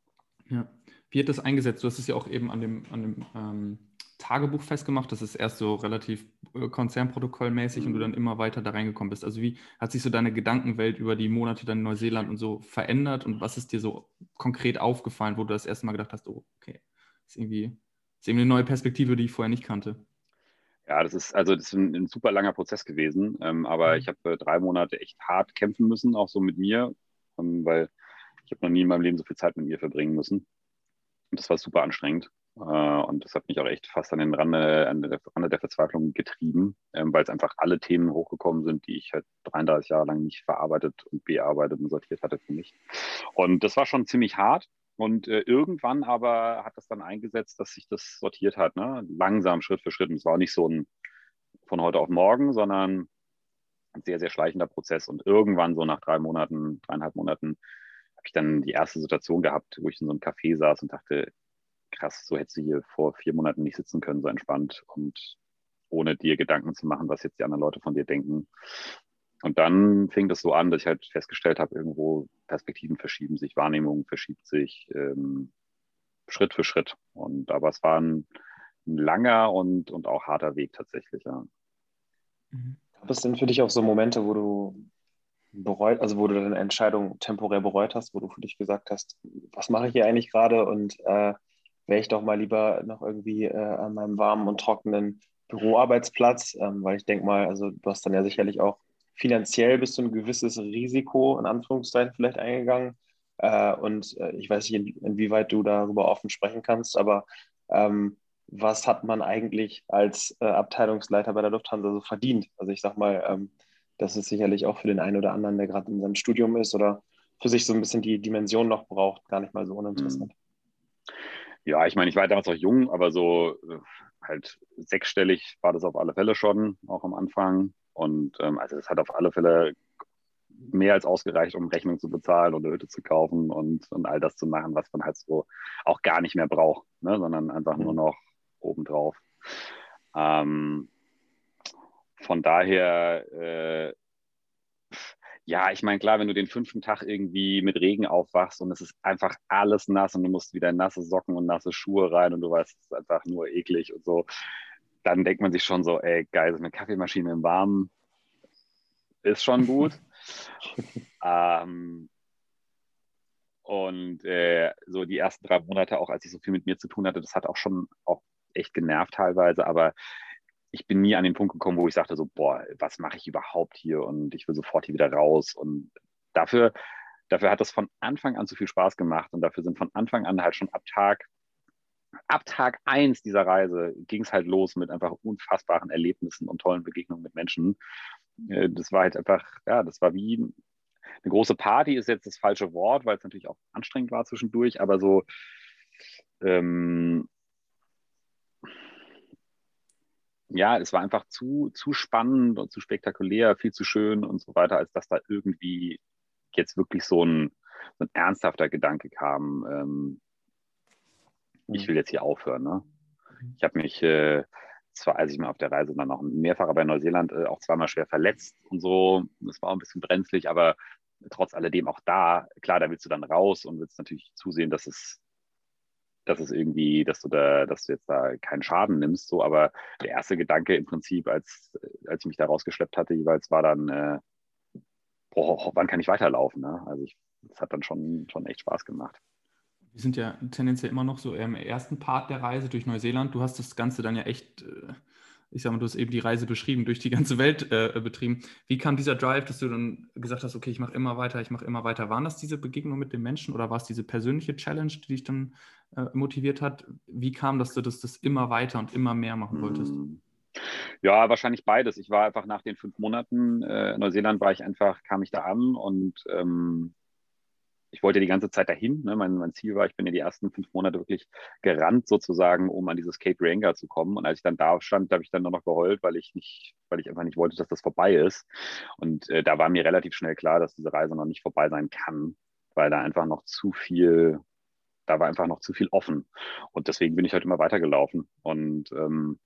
ja. Wie hat das eingesetzt? Du hast es ja auch eben an dem, an dem ähm, Tagebuch festgemacht. Das ist erst so relativ äh, konzernprotokollmäßig mhm. und du dann immer weiter da reingekommen bist. Also wie hat sich so deine Gedankenwelt über die Monate dann in Neuseeland und so verändert und was ist dir so konkret aufgefallen, wo du das erste Mal gedacht hast, oh, okay, ist irgendwie ist eben eine neue Perspektive, die ich vorher nicht kannte. Ja, das ist also das ist ein, ein super langer Prozess gewesen, ähm, aber mhm. ich habe äh, drei Monate echt hart kämpfen müssen, auch so mit mir, ähm, weil ich habe noch nie in meinem Leben so viel Zeit mit mir verbringen müssen. Und das war super anstrengend. Äh, und das hat mich auch echt fast an den Rande, an der, Rande der Verzweiflung getrieben, ähm, weil es einfach alle Themen hochgekommen sind, die ich halt 33 Jahre lang nicht verarbeitet und bearbeitet und sortiert hatte für mich. Und das war schon ziemlich hart. Und äh, irgendwann aber hat das dann eingesetzt, dass sich das sortiert hat, ne? langsam, Schritt für Schritt. Und es war nicht so ein von heute auf morgen, sondern ein sehr, sehr schleichender Prozess. Und irgendwann, so nach drei Monaten, dreieinhalb Monaten, habe ich dann die erste Situation gehabt, wo ich in so einem Café saß und dachte, krass, so hättest du hier vor vier Monaten nicht sitzen können, so entspannt und ohne dir Gedanken zu machen, was jetzt die anderen Leute von dir denken. Und dann fing das so an, dass ich halt festgestellt habe, irgendwo Perspektiven verschieben sich, Wahrnehmung verschiebt sich ähm, Schritt für Schritt. Und aber es war ein, ein, langer und, und auch harter Weg tatsächlich, ja. Mhm. Gab es denn für dich auch so Momente, wo du bereut, also wo du deine Entscheidung temporär bereut hast, wo du für dich gesagt hast, was mache ich hier eigentlich gerade und äh, wäre ich doch mal lieber noch irgendwie äh, an meinem warmen und trockenen Büroarbeitsplatz, ähm, weil ich denke mal, also du hast dann ja sicherlich auch finanziell bist du ein gewisses Risiko in Anführungszeichen vielleicht eingegangen. Äh, und äh, ich weiß nicht, in, inwieweit du darüber offen sprechen kannst, aber ähm, was hat man eigentlich als äh, Abteilungsleiter bei der Lufthansa so verdient? Also ich sag mal, ähm, das ist sicherlich auch für den einen oder anderen, der gerade in seinem Studium ist oder für sich so ein bisschen die Dimension noch braucht, gar nicht mal so uninteressant. Mhm. Ja, ich meine, ich war damals auch jung, aber so äh, halt sechsstellig war das auf alle Fälle schon, auch am Anfang. Und ähm, also es hat auf alle Fälle mehr als ausgereicht, um Rechnung zu bezahlen und eine Hütte zu kaufen und, und all das zu machen, was man halt so auch gar nicht mehr braucht, ne? sondern einfach nur mhm. noch obendrauf. Ähm, von daher, äh, ja, ich meine, klar, wenn du den fünften Tag irgendwie mit Regen aufwachst und es ist einfach alles nass und du musst wieder nasse Socken und nasse Schuhe rein und du weißt, es ist einfach nur eklig und so, dann denkt man sich schon so, ey, geil, so eine Kaffeemaschine im Warmen ist schon gut. ähm, und äh, so die ersten drei Monate, auch als ich so viel mit mir zu tun hatte, das hat auch schon auch echt genervt teilweise, aber ich bin nie an den Punkt gekommen, wo ich sagte so, boah, was mache ich überhaupt hier und ich will sofort hier wieder raus und dafür, dafür hat das von Anfang an zu viel Spaß gemacht und dafür sind von Anfang an halt schon ab Tag ab Tag eins dieser Reise ging es halt los mit einfach unfassbaren Erlebnissen und tollen Begegnungen mit Menschen. Äh, das war halt einfach, ja, das war wie eine große Party, ist jetzt das falsche Wort, weil es natürlich auch anstrengend war zwischendurch, aber so, ähm, ja, es war einfach zu, zu spannend und zu spektakulär, viel zu schön und so weiter, als dass da irgendwie jetzt wirklich so ein, so ein ernsthafter Gedanke kam. Ähm, ich mhm. will jetzt hier aufhören. Ne? Ich habe mich äh, zwar, als ich mal auf der Reise dann noch mehrfach bei Neuseeland äh, auch zweimal schwer verletzt und so. Das war ein bisschen brenzlig, aber trotz alledem auch da, klar, da willst du dann raus und willst natürlich zusehen, dass es, dass es irgendwie, dass du da, dass du jetzt da keinen Schaden nimmst. So, aber der erste Gedanke im Prinzip, als, als ich mich da rausgeschleppt hatte, jeweils war dann, äh, boah, wann kann ich weiterlaufen? Ne? Also ich, das hat dann schon, schon echt Spaß gemacht. Wir sind ja tendenziell immer noch so im ersten Part der Reise durch Neuseeland. Du hast das Ganze dann ja echt, äh, ich sag mal, du hast eben die Reise beschrieben, durch die ganze Welt äh, betrieben. Wie kam dieser Drive, dass du dann gesagt hast, okay, ich mache immer weiter, ich mache immer weiter? Waren das diese Begegnungen mit den Menschen oder war es diese persönliche Challenge, die dich dann äh, motiviert hat? Wie kam das, dass du das immer weiter und immer mehr machen wolltest? Hm. Ja, wahrscheinlich beides. Ich war einfach nach den fünf Monaten äh, in Neuseeland, war ich einfach, kam ich da an und ähm, ich wollte die ganze Zeit dahin. Ne? Mein, mein, Ziel war, ich bin ja die ersten fünf Monate wirklich gerannt sozusagen, um an dieses Cape Ranger zu kommen. Und als ich dann da stand, habe ich dann nur noch geheult, weil ich nicht, weil ich einfach nicht wollte, dass das vorbei ist. Und äh, da war mir relativ schnell klar, dass diese Reise noch nicht vorbei sein kann, weil da einfach noch zu viel, da war einfach noch zu viel offen. Und deswegen bin ich halt immer weitergelaufen. Und ähm,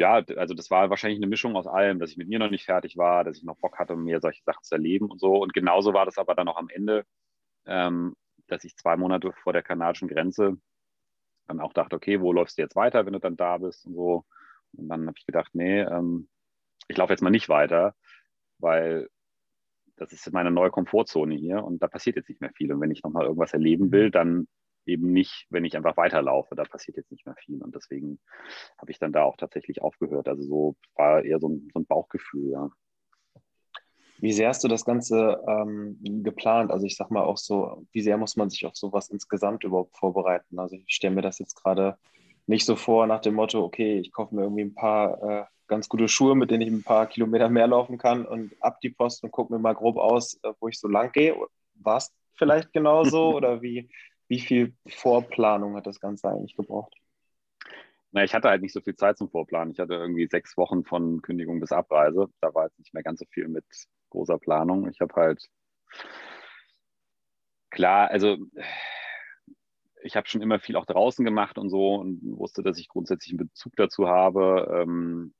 ja, also das war wahrscheinlich eine Mischung aus allem, dass ich mit mir noch nicht fertig war, dass ich noch Bock hatte, mehr solche Sachen zu erleben und so. Und genauso war das aber dann auch am Ende, ähm, dass ich zwei Monate vor der kanadischen Grenze dann auch dachte, okay, wo läufst du jetzt weiter, wenn du dann da bist und so. Und dann habe ich gedacht, nee, ähm, ich laufe jetzt mal nicht weiter, weil das ist meine neue Komfortzone hier und da passiert jetzt nicht mehr viel. Und wenn ich nochmal irgendwas erleben will, dann eben nicht, wenn ich einfach weiterlaufe. Da passiert jetzt nicht mehr viel. Und deswegen habe ich dann da auch tatsächlich aufgehört. Also so war eher so ein, so ein Bauchgefühl, ja. Wie sehr hast du das Ganze ähm, geplant? Also ich sag mal auch so, wie sehr muss man sich auf sowas insgesamt überhaupt vorbereiten? Also ich stelle mir das jetzt gerade nicht so vor nach dem Motto, okay, ich kaufe mir irgendwie ein paar äh, ganz gute Schuhe, mit denen ich ein paar Kilometer mehr laufen kann und ab die Post und gucke mir mal grob aus, äh, wo ich so lang gehe. War es vielleicht genauso oder wie, wie viel Vorplanung hat das Ganze eigentlich gebraucht? Na, ich hatte halt nicht so viel Zeit zum Vorplanen. Ich hatte irgendwie sechs Wochen von Kündigung bis Abreise. Da war jetzt nicht mehr ganz so viel mit großer Planung. Ich habe halt klar, also ich habe schon immer viel auch draußen gemacht und so und wusste, dass ich grundsätzlich einen Bezug dazu habe. Ähm,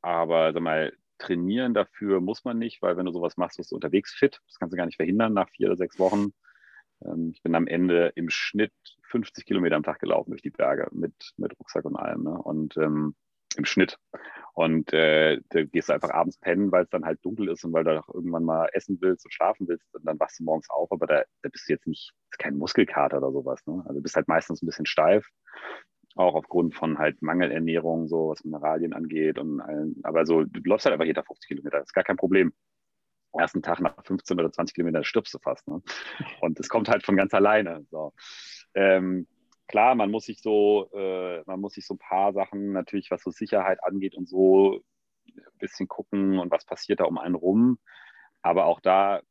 aber sag mal, trainieren dafür muss man nicht, weil wenn du sowas machst, wirst du unterwegs fit. Das kannst du gar nicht verhindern nach vier oder sechs Wochen. Ähm, ich bin am Ende im Schnitt 50 Kilometer am Tag gelaufen durch die Berge mit, mit Rucksack und allem. Ne? Und ähm, im Schnitt. Und äh, da gehst du einfach abends pennen, weil es dann halt dunkel ist und weil du auch irgendwann mal essen willst und schlafen willst. Und dann wachst du morgens auf, aber da, da bist du jetzt nicht, ist kein Muskelkater oder sowas. Ne? Also du bist halt meistens ein bisschen steif, auch aufgrund von halt Mangelernährung, so was Mineralien angeht. Und allen, aber so, du läufst halt einfach jeder 50 Kilometer, das ist gar kein Problem. Ersten Tag nach 15 oder 20 Kilometern stirbst du fast. Ne? Und es kommt halt von ganz alleine. So. Ähm, klar, man muss sich so, äh, man muss sich so ein paar Sachen natürlich, was so Sicherheit angeht und so ein bisschen gucken und was passiert da um einen rum. Aber auch da,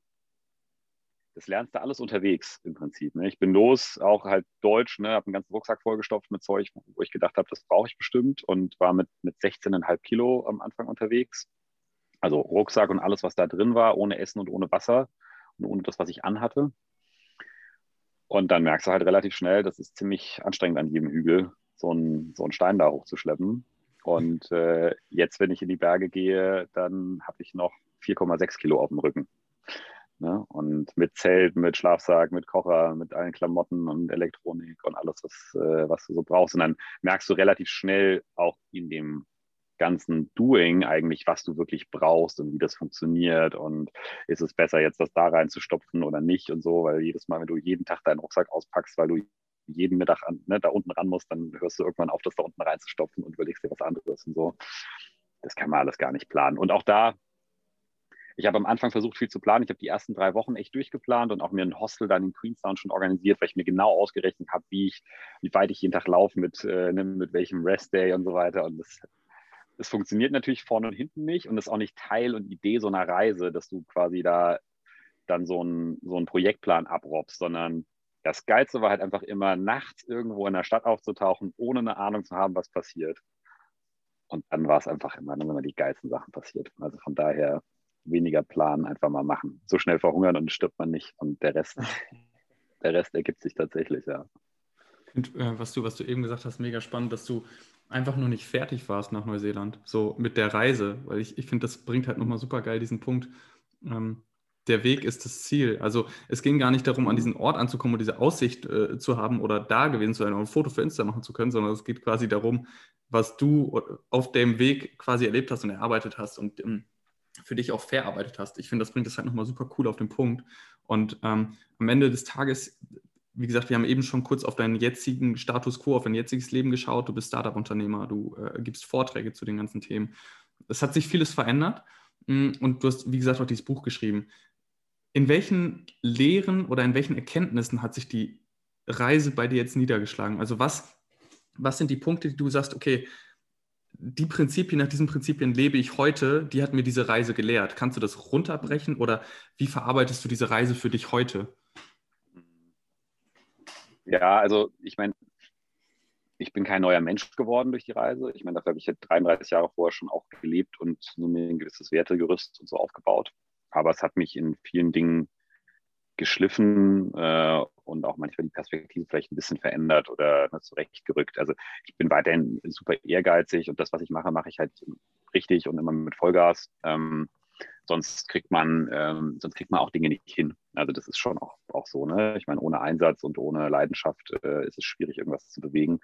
das lernst du alles unterwegs im Prinzip. Ne? Ich bin los, auch halt deutsch, ne, habe einen ganzen Rucksack vollgestopft mit Zeug, wo ich gedacht habe, das brauche ich bestimmt und war mit, mit 16,5 Kilo am Anfang unterwegs. Also Rucksack und alles, was da drin war, ohne Essen und ohne Wasser und ohne das, was ich anhatte. Und dann merkst du halt relativ schnell, das ist ziemlich anstrengend an jedem Hügel, so einen, so einen Stein da hochzuschleppen. Und äh, jetzt, wenn ich in die Berge gehe, dann habe ich noch 4,6 Kilo auf dem Rücken. Ne? Und mit Zelt, mit Schlafsack, mit Kocher, mit allen Klamotten und Elektronik und alles, was, äh, was du so brauchst. Und dann merkst du relativ schnell auch in dem ganzen Doing eigentlich, was du wirklich brauchst und wie das funktioniert und ist es besser jetzt das da reinzustopfen oder nicht und so, weil jedes Mal, wenn du jeden Tag deinen Rucksack auspackst, weil du jeden Mittag an, ne, da unten ran musst, dann hörst du irgendwann auf, das da unten reinzustopfen und überlegst dir was anderes und so. Das kann man alles gar nicht planen. Und auch da, ich habe am Anfang versucht, viel zu planen. Ich habe die ersten drei Wochen echt durchgeplant und auch mir ein Hostel dann in Queenstown schon organisiert, weil ich mir genau ausgerechnet habe, wie ich, wie weit ich jeden Tag laufe mit, äh, ne, mit welchem Rest Day und so weiter. Und das es funktioniert natürlich vorne und hinten nicht und ist auch nicht Teil und Idee so einer Reise, dass du quasi da dann so einen, so einen Projektplan abrobbst, sondern das Geilste war halt einfach immer nachts irgendwo in der Stadt aufzutauchen, ohne eine Ahnung zu haben, was passiert. Und dann war es einfach immer, dann immer die geilsten Sachen passiert. Also von daher weniger planen, einfach mal machen. So schnell verhungern und stirbt man nicht. Und der Rest, der Rest ergibt sich tatsächlich, ja. Und, äh, was, du, was du eben gesagt hast, mega spannend, dass du einfach nur nicht fertig warst nach Neuseeland, so mit der Reise, weil ich, ich finde, das bringt halt nochmal super geil diesen Punkt. Ähm, der Weg ist das Ziel. Also es ging gar nicht darum, an diesen Ort anzukommen und diese Aussicht äh, zu haben oder da gewesen zu sein oder ein Foto für Insta machen zu können, sondern es geht quasi darum, was du auf dem Weg quasi erlebt hast und erarbeitet hast und ähm, für dich auch verarbeitet hast. Ich finde, das bringt das halt nochmal super cool auf den Punkt. Und ähm, am Ende des Tages wie gesagt, wir haben eben schon kurz auf deinen jetzigen Status quo, auf dein jetziges Leben geschaut. Du bist Startup-Unternehmer, du äh, gibst Vorträge zu den ganzen Themen. Es hat sich vieles verändert mm, und du hast, wie gesagt, auch dieses Buch geschrieben. In welchen Lehren oder in welchen Erkenntnissen hat sich die Reise bei dir jetzt niedergeschlagen? Also was, was sind die Punkte, die du sagst, okay, die Prinzipien, nach diesen Prinzipien lebe ich heute, die hat mir diese Reise gelehrt. Kannst du das runterbrechen oder wie verarbeitest du diese Reise für dich heute? Ja, also ich meine, ich bin kein neuer Mensch geworden durch die Reise. Ich meine, dafür habe ich ja 33 Jahre vorher schon auch gelebt und nur mir ein gewisses Wertegerüst und so aufgebaut. Aber es hat mich in vielen Dingen geschliffen äh, und auch manchmal die Perspektive vielleicht ein bisschen verändert oder ne, zurechtgerückt. Also ich bin weiterhin super ehrgeizig und das, was ich mache, mache ich halt richtig und immer mit Vollgas. Ähm, sonst kriegt man, ähm, sonst kriegt man auch Dinge nicht hin. Also das ist schon auch, auch so. Ne? Ich meine, ohne Einsatz und ohne Leidenschaft äh, ist es schwierig, irgendwas zu bewegen.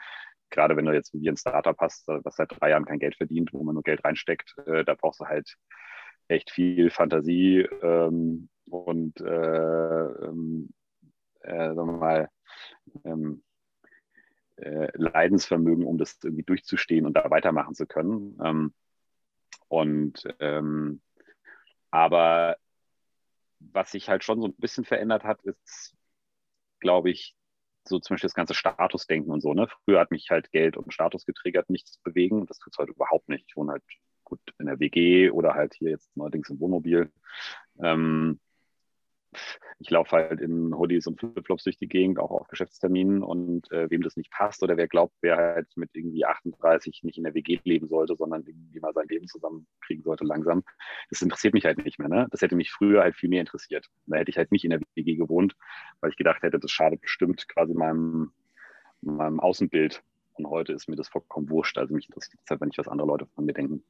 Gerade wenn du jetzt wie ein Startup hast, was seit drei Jahren kein Geld verdient, wo man nur Geld reinsteckt, äh, da brauchst du halt echt viel Fantasie ähm, und äh, ähm, äh, sagen wir mal, ähm, äh, Leidensvermögen, um das irgendwie durchzustehen und da weitermachen zu können. Ähm, und ähm, aber was sich halt schon so ein bisschen verändert hat, ist, glaube ich, so zum Beispiel das ganze Statusdenken und so. Ne? Früher hat mich halt Geld und Status getriggert, nichts zu bewegen. Das tut es heute überhaupt nicht. Ich wohne halt gut in der WG oder halt hier jetzt neuerdings im Wohnmobil. Ähm, ich laufe halt in Hoodies und Flipflops durch die Gegend, auch auf Geschäftsterminen und äh, wem das nicht passt oder wer glaubt, wer halt mit irgendwie 38 nicht in der WG leben sollte, sondern irgendwie mal sein Leben zusammenkriegen sollte langsam, das interessiert mich halt nicht mehr. Ne? Das hätte mich früher halt viel mehr interessiert. Da hätte ich halt nicht in der WG gewohnt, weil ich gedacht hätte, das schadet bestimmt quasi meinem, meinem Außenbild. Und heute ist mir das vollkommen wurscht. Also mich interessiert es halt, wenn ich was andere Leute von mir denken.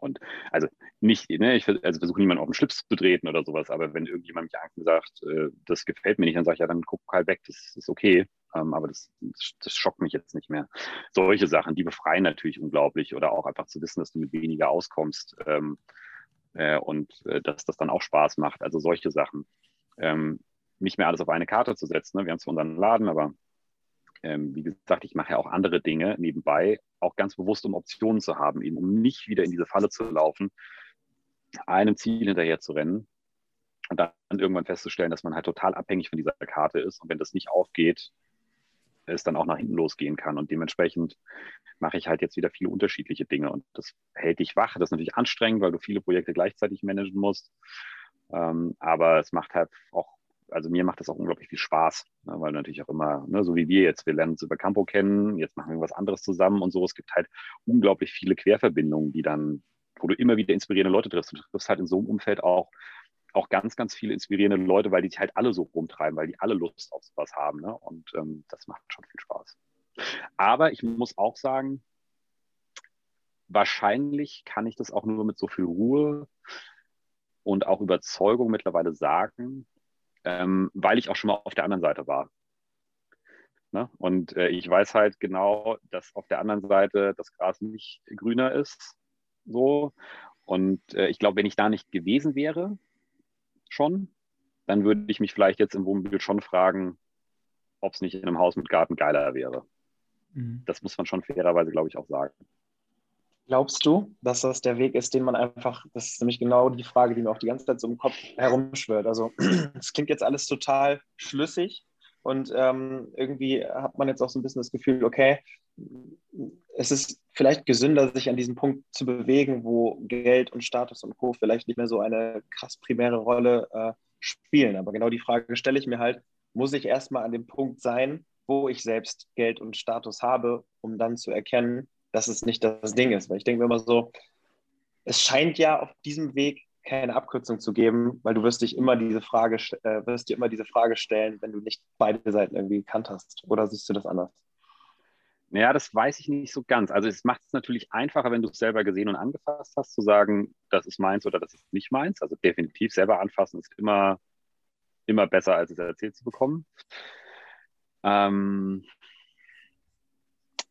Und also nicht, ne, ich also versuche niemanden auf den Schlips zu treten oder sowas, aber wenn irgendjemand mich sagt, äh, das gefällt mir nicht, dann sage ich, ja, dann guck halt weg, das ist okay. Ähm, aber das, das schockt mich jetzt nicht mehr. Solche Sachen, die befreien natürlich unglaublich oder auch einfach zu wissen, dass du mit weniger auskommst ähm, äh, und äh, dass das dann auch Spaß macht. Also solche Sachen. Ähm, nicht mehr alles auf eine Karte zu setzen. Ne? Wir haben zwar unseren Laden, aber ähm, wie gesagt, ich mache ja auch andere Dinge nebenbei, auch ganz bewusst, um Optionen zu haben, eben um nicht wieder in diese Falle zu laufen, einem Ziel hinterher zu rennen und dann irgendwann festzustellen, dass man halt total abhängig von dieser Karte ist und wenn das nicht aufgeht, es dann auch nach hinten losgehen kann. Und dementsprechend mache ich halt jetzt wieder viele unterschiedliche Dinge und das hält dich wach. Das ist natürlich anstrengend, weil du viele Projekte gleichzeitig managen musst. Ähm, aber es macht halt auch also mir macht das auch unglaublich viel Spaß, ne, weil natürlich auch immer, ne, so wie wir jetzt, wir lernen uns über Campo kennen, jetzt machen wir was anderes zusammen und so. Es gibt halt unglaublich viele Querverbindungen, die dann, wo du immer wieder inspirierende Leute triffst. Du triffst halt in so einem Umfeld auch, auch ganz, ganz viele inspirierende Leute, weil die sich halt alle so rumtreiben, weil die alle Lust auf sowas haben. Ne? Und ähm, das macht schon viel Spaß. Aber ich muss auch sagen, wahrscheinlich kann ich das auch nur mit so viel Ruhe und auch Überzeugung mittlerweile sagen, ähm, weil ich auch schon mal auf der anderen Seite war. Ne? Und äh, ich weiß halt genau, dass auf der anderen Seite das Gras nicht grüner ist. So. Und äh, ich glaube, wenn ich da nicht gewesen wäre, schon, dann würde ich mich vielleicht jetzt im Wohnmobil schon fragen, ob es nicht in einem Haus mit Garten geiler wäre. Mhm. Das muss man schon fairerweise, glaube ich, auch sagen. Glaubst du, dass das der Weg ist, den man einfach, das ist nämlich genau die Frage, die mir auch die ganze Zeit so im Kopf herumschwört. Also es klingt jetzt alles total schlüssig und ähm, irgendwie hat man jetzt auch so ein bisschen das Gefühl, okay, es ist vielleicht gesünder, sich an diesem Punkt zu bewegen, wo Geld und Status und Co. vielleicht nicht mehr so eine krass primäre Rolle äh, spielen. Aber genau die Frage stelle ich mir halt, muss ich erstmal an dem Punkt sein, wo ich selbst Geld und Status habe, um dann zu erkennen, dass es nicht das Ding ist. Weil ich denke mir immer so, es scheint ja auf diesem Weg keine Abkürzung zu geben, weil du wirst dich immer diese Frage, äh, wirst dir immer diese Frage stellen, wenn du nicht beide Seiten irgendwie gekannt hast. Oder siehst du das anders? Naja, das weiß ich nicht so ganz. Also es macht es natürlich einfacher, wenn du es selber gesehen und angefasst hast, zu sagen, das ist meins oder das ist nicht meins. Also definitiv selber anfassen ist immer, immer besser, als es erzählt zu bekommen. Ähm,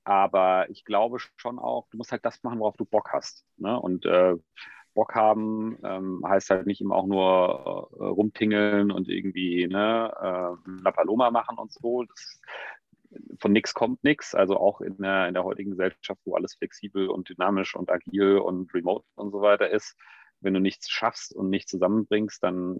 aber ich glaube schon auch, du musst halt das machen, worauf du Bock hast. Ne? Und äh, Bock haben ähm, heißt halt nicht immer auch nur äh, rumtingeln und irgendwie ne, äh, La Paloma machen und so. Das, von nichts kommt nichts. Also auch in der, in der heutigen Gesellschaft, wo alles flexibel und dynamisch und agil und remote und so weiter ist, wenn du nichts schaffst und nichts zusammenbringst, dann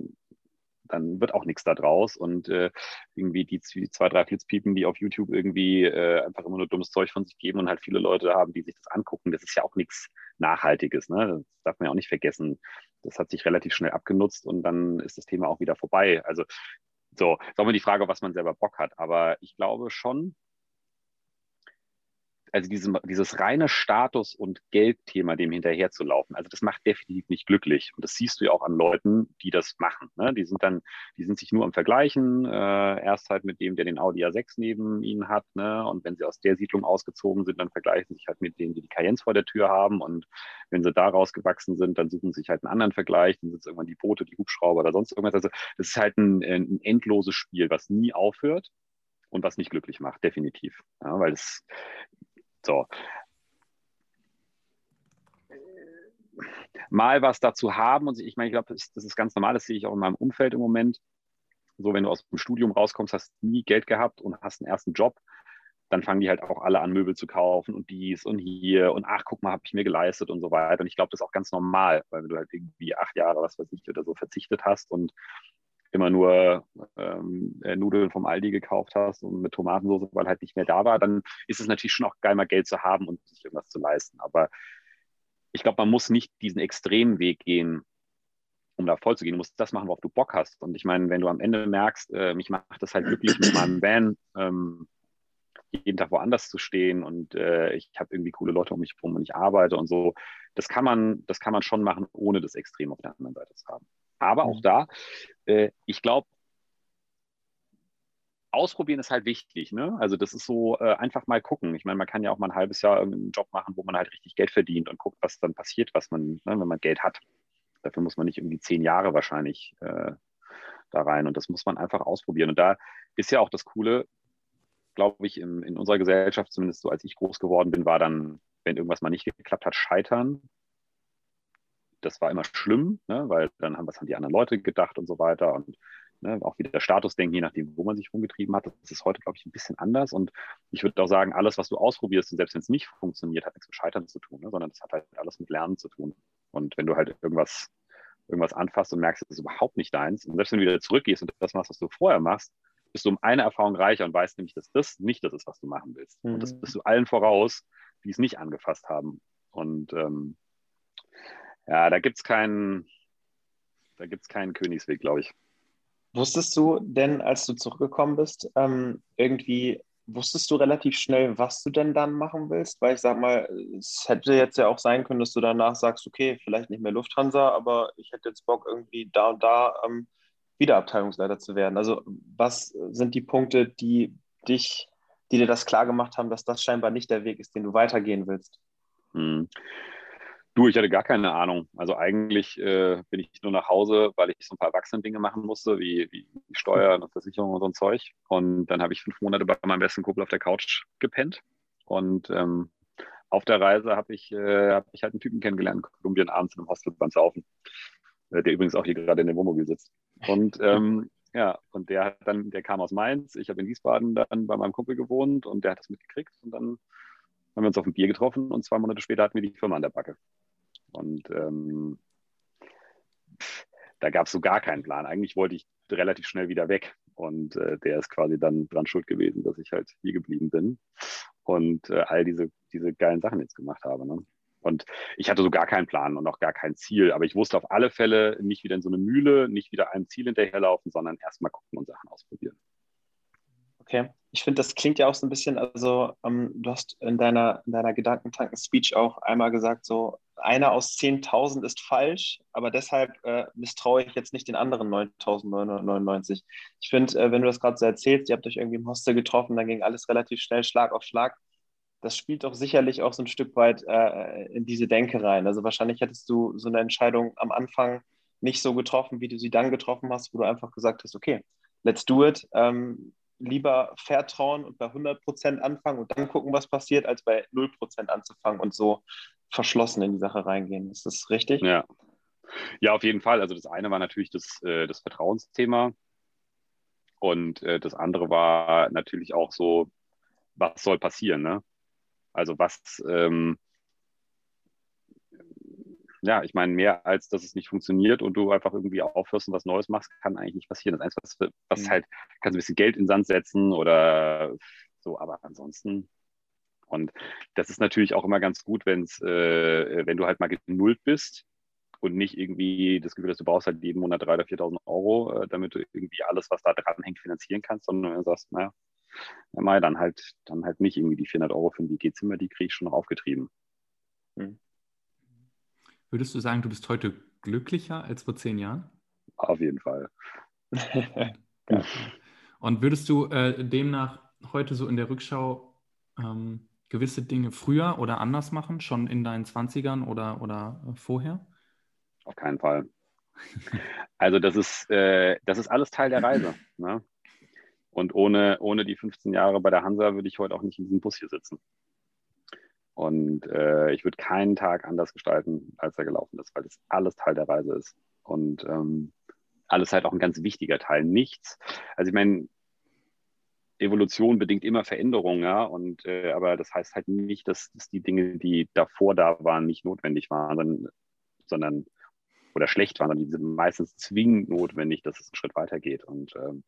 dann wird auch nichts da draus. Und äh, irgendwie die zwei, drei Flitzpiepen, die auf YouTube irgendwie äh, einfach immer nur dummes Zeug von sich geben und halt viele Leute haben, die sich das angucken, das ist ja auch nichts Nachhaltiges. Ne? Das darf man ja auch nicht vergessen. Das hat sich relativ schnell abgenutzt und dann ist das Thema auch wieder vorbei. Also so, ist auch mal die Frage, was man selber Bock hat. Aber ich glaube schon, also diesem, dieses reine Status- und Geldthema dem hinterherzulaufen, also das macht definitiv nicht glücklich. Und das siehst du ja auch an Leuten, die das machen. Ne? Die sind dann, die sind sich nur am Vergleichen, äh, erst halt mit dem, der den Audi A6 neben ihnen hat. Ne? Und wenn sie aus der Siedlung ausgezogen sind, dann vergleichen sie sich halt mit denen, die die Cayenne vor der Tür haben. Und wenn sie da rausgewachsen sind, dann suchen sie sich halt einen anderen Vergleich. Dann sind es irgendwann die Boote, die Hubschrauber oder sonst irgendwas. Also das ist halt ein, ein endloses Spiel, was nie aufhört und was nicht glücklich macht, definitiv. Ja, weil es so. Mal was dazu haben und ich meine, ich glaube, das, ist ganz normal, das sehe ich auch in meinem Umfeld im Moment. So, wenn du aus dem Studium rauskommst, hast nie Geld gehabt und hast einen ersten Job, dann fangen die halt auch alle an, Möbel zu kaufen und dies und hier und ach, guck mal, habe ich mir geleistet und so weiter. Und ich glaube, das ist auch ganz normal, weil du halt irgendwie acht Jahre, was weiß ich, oder so verzichtet hast und immer nur ähm, äh, Nudeln vom Aldi gekauft hast und mit Tomatensauce, weil halt nicht mehr da war, dann ist es natürlich schon auch geil, mal Geld zu haben und sich irgendwas zu leisten. Aber ich glaube, man muss nicht diesen extremen Weg gehen, um da voll zu gehen. Du musst das machen, worauf du Bock hast. Und ich meine, wenn du am Ende merkst, äh, mich macht das halt glücklich mit meinem Van, ähm, jeden Tag woanders zu stehen und äh, ich habe irgendwie coole Leute um mich herum und ich arbeite und so. Das kann man, das kann man schon machen, ohne das Extrem auf der anderen Seite zu haben. Aber auch mhm. da, äh, ich glaube, ausprobieren ist halt wichtig. Ne? Also das ist so äh, einfach mal gucken. Ich meine, man kann ja auch mal ein halbes Jahr einen Job machen, wo man halt richtig Geld verdient und guckt, was dann passiert, was man, ne, wenn man Geld hat. Dafür muss man nicht irgendwie zehn Jahre wahrscheinlich äh, da rein. Und das muss man einfach ausprobieren. Und da ist ja auch das Coole, glaube ich, im, in unserer Gesellschaft, zumindest so als ich groß geworden bin, war dann, wenn irgendwas mal nicht geklappt hat, scheitern. Das war immer schlimm, ne? weil dann haben was haben die anderen Leute gedacht und so weiter. Und ne, auch wieder Statusdenken, je nachdem, wo man sich rumgetrieben hat. Das ist heute, glaube ich, ein bisschen anders. Und ich würde auch sagen, alles, was du ausprobierst, und selbst wenn es nicht funktioniert, hat nichts mit Scheitern zu tun, ne? sondern das hat halt alles mit Lernen zu tun. Und wenn du halt irgendwas, irgendwas anfasst und merkst, es ist überhaupt nicht deins, und selbst wenn du wieder zurückgehst und das machst, was du vorher machst, bist du um eine Erfahrung reicher und weißt nämlich, dass das nicht das ist, was du machen willst. Mhm. Und das mhm. bist du allen voraus, die es nicht angefasst haben. Und ähm, ja, da gibt es keinen, da gibt es keinen Königsweg, glaube ich. Wusstest du denn, als du zurückgekommen bist, ähm, irgendwie, wusstest du relativ schnell, was du denn dann machen willst? Weil ich sag mal, es hätte jetzt ja auch sein können, dass du danach sagst, okay, vielleicht nicht mehr Lufthansa, aber ich hätte jetzt Bock, irgendwie da und da ähm, wieder Abteilungsleiter zu werden. Also, was sind die Punkte, die dich, die dir das klar gemacht haben, dass das scheinbar nicht der Weg ist, den du weitergehen willst? Hm. Du, ich hatte gar keine Ahnung. Also eigentlich äh, bin ich nur nach Hause, weil ich so ein paar Erwachsenen-Dinge machen musste, wie, wie Steuern und Versicherung und so ein Zeug. Und dann habe ich fünf Monate bei meinem besten Kumpel auf der Couch gepennt. Und ähm, auf der Reise habe ich, äh, hab ich halt einen Typen kennengelernt in Kolumbien abends in einem Hostel beim Saufen, äh, der übrigens auch hier gerade in dem Wohnmobil sitzt. Und ähm, ja, und der hat dann, der kam aus Mainz, ich habe in Wiesbaden dann bei meinem Kumpel gewohnt und der hat das mitgekriegt und dann haben wir uns auf ein Bier getroffen und zwei Monate später hatten wir die Firma an der Backe. Und ähm, da gab es so gar keinen Plan. Eigentlich wollte ich relativ schnell wieder weg. Und äh, der ist quasi dann dran schuld gewesen, dass ich halt hier geblieben bin und äh, all diese, diese geilen Sachen jetzt gemacht habe. Ne? Und ich hatte so gar keinen Plan und auch gar kein Ziel. Aber ich wusste auf alle Fälle nicht wieder in so eine Mühle, nicht wieder einem Ziel hinterherlaufen, sondern erstmal gucken und Sachen ausprobieren. Okay. Ich finde, das klingt ja auch so ein bisschen, also ähm, du hast in deiner, in deiner Gedankentanken-Speech auch einmal gesagt, so einer aus 10.000 ist falsch, aber deshalb äh, misstraue ich jetzt nicht den anderen 9.999. Ich finde, äh, wenn du das gerade so erzählst, ihr habt euch irgendwie im Hostel getroffen, dann ging alles relativ schnell, Schlag auf Schlag. Das spielt doch sicherlich auch so ein Stück weit äh, in diese Denke rein. Also wahrscheinlich hättest du so eine Entscheidung am Anfang nicht so getroffen, wie du sie dann getroffen hast, wo du einfach gesagt hast, okay, let's do it. Ähm, lieber vertrauen und bei 100 Prozent anfangen und dann gucken, was passiert, als bei 0 Prozent anzufangen und so verschlossen in die Sache reingehen. Ist das richtig? Ja. Ja, auf jeden Fall. Also das eine war natürlich das, äh, das Vertrauensthema und äh, das andere war natürlich auch so, was soll passieren, ne? Also was, ähm, ja, ich meine, mehr als dass es nicht funktioniert und du einfach irgendwie aufhörst und was Neues machst, kann eigentlich nicht passieren. Das Einzige, was, was mhm. halt, kannst ein bisschen Geld in den Sand setzen oder so, aber ansonsten. Und das ist natürlich auch immer ganz gut, wenn's, äh, wenn du halt mal genullt bist und nicht irgendwie das Gefühl hast, du brauchst halt jeden Monat 3.000 oder 4.000 Euro, äh, damit du irgendwie alles, was da dran hängt, finanzieren kannst, sondern wenn du sagst, naja, ja, mal, dann halt, dann halt nicht irgendwie die 400 Euro für ein WG-Zimmer, die kriege ich schon noch aufgetrieben. Mhm. Würdest du sagen, du bist heute glücklicher als vor zehn Jahren? Auf jeden Fall. ja. Und würdest du äh, demnach heute so in der Rückschau ähm, gewisse Dinge früher oder anders machen, schon in deinen 20ern oder, oder äh, vorher? Auf keinen Fall. Also das ist, äh, das ist alles Teil der Reise. Ne? Und ohne, ohne die 15 Jahre bei der Hansa würde ich heute auch nicht in diesem Bus hier sitzen. Und äh, ich würde keinen Tag anders gestalten, als er gelaufen ist, weil das alles Teil der Reise ist. Und ähm, alles halt auch ein ganz wichtiger Teil. Nichts. Also ich meine, Evolution bedingt immer Veränderungen, ja. Und äh, aber das heißt halt nicht, dass, dass die Dinge, die davor da waren, nicht notwendig waren, sondern, sondern oder schlecht waren, sondern die sind meistens zwingend notwendig, dass es einen Schritt weitergeht. Und ähm,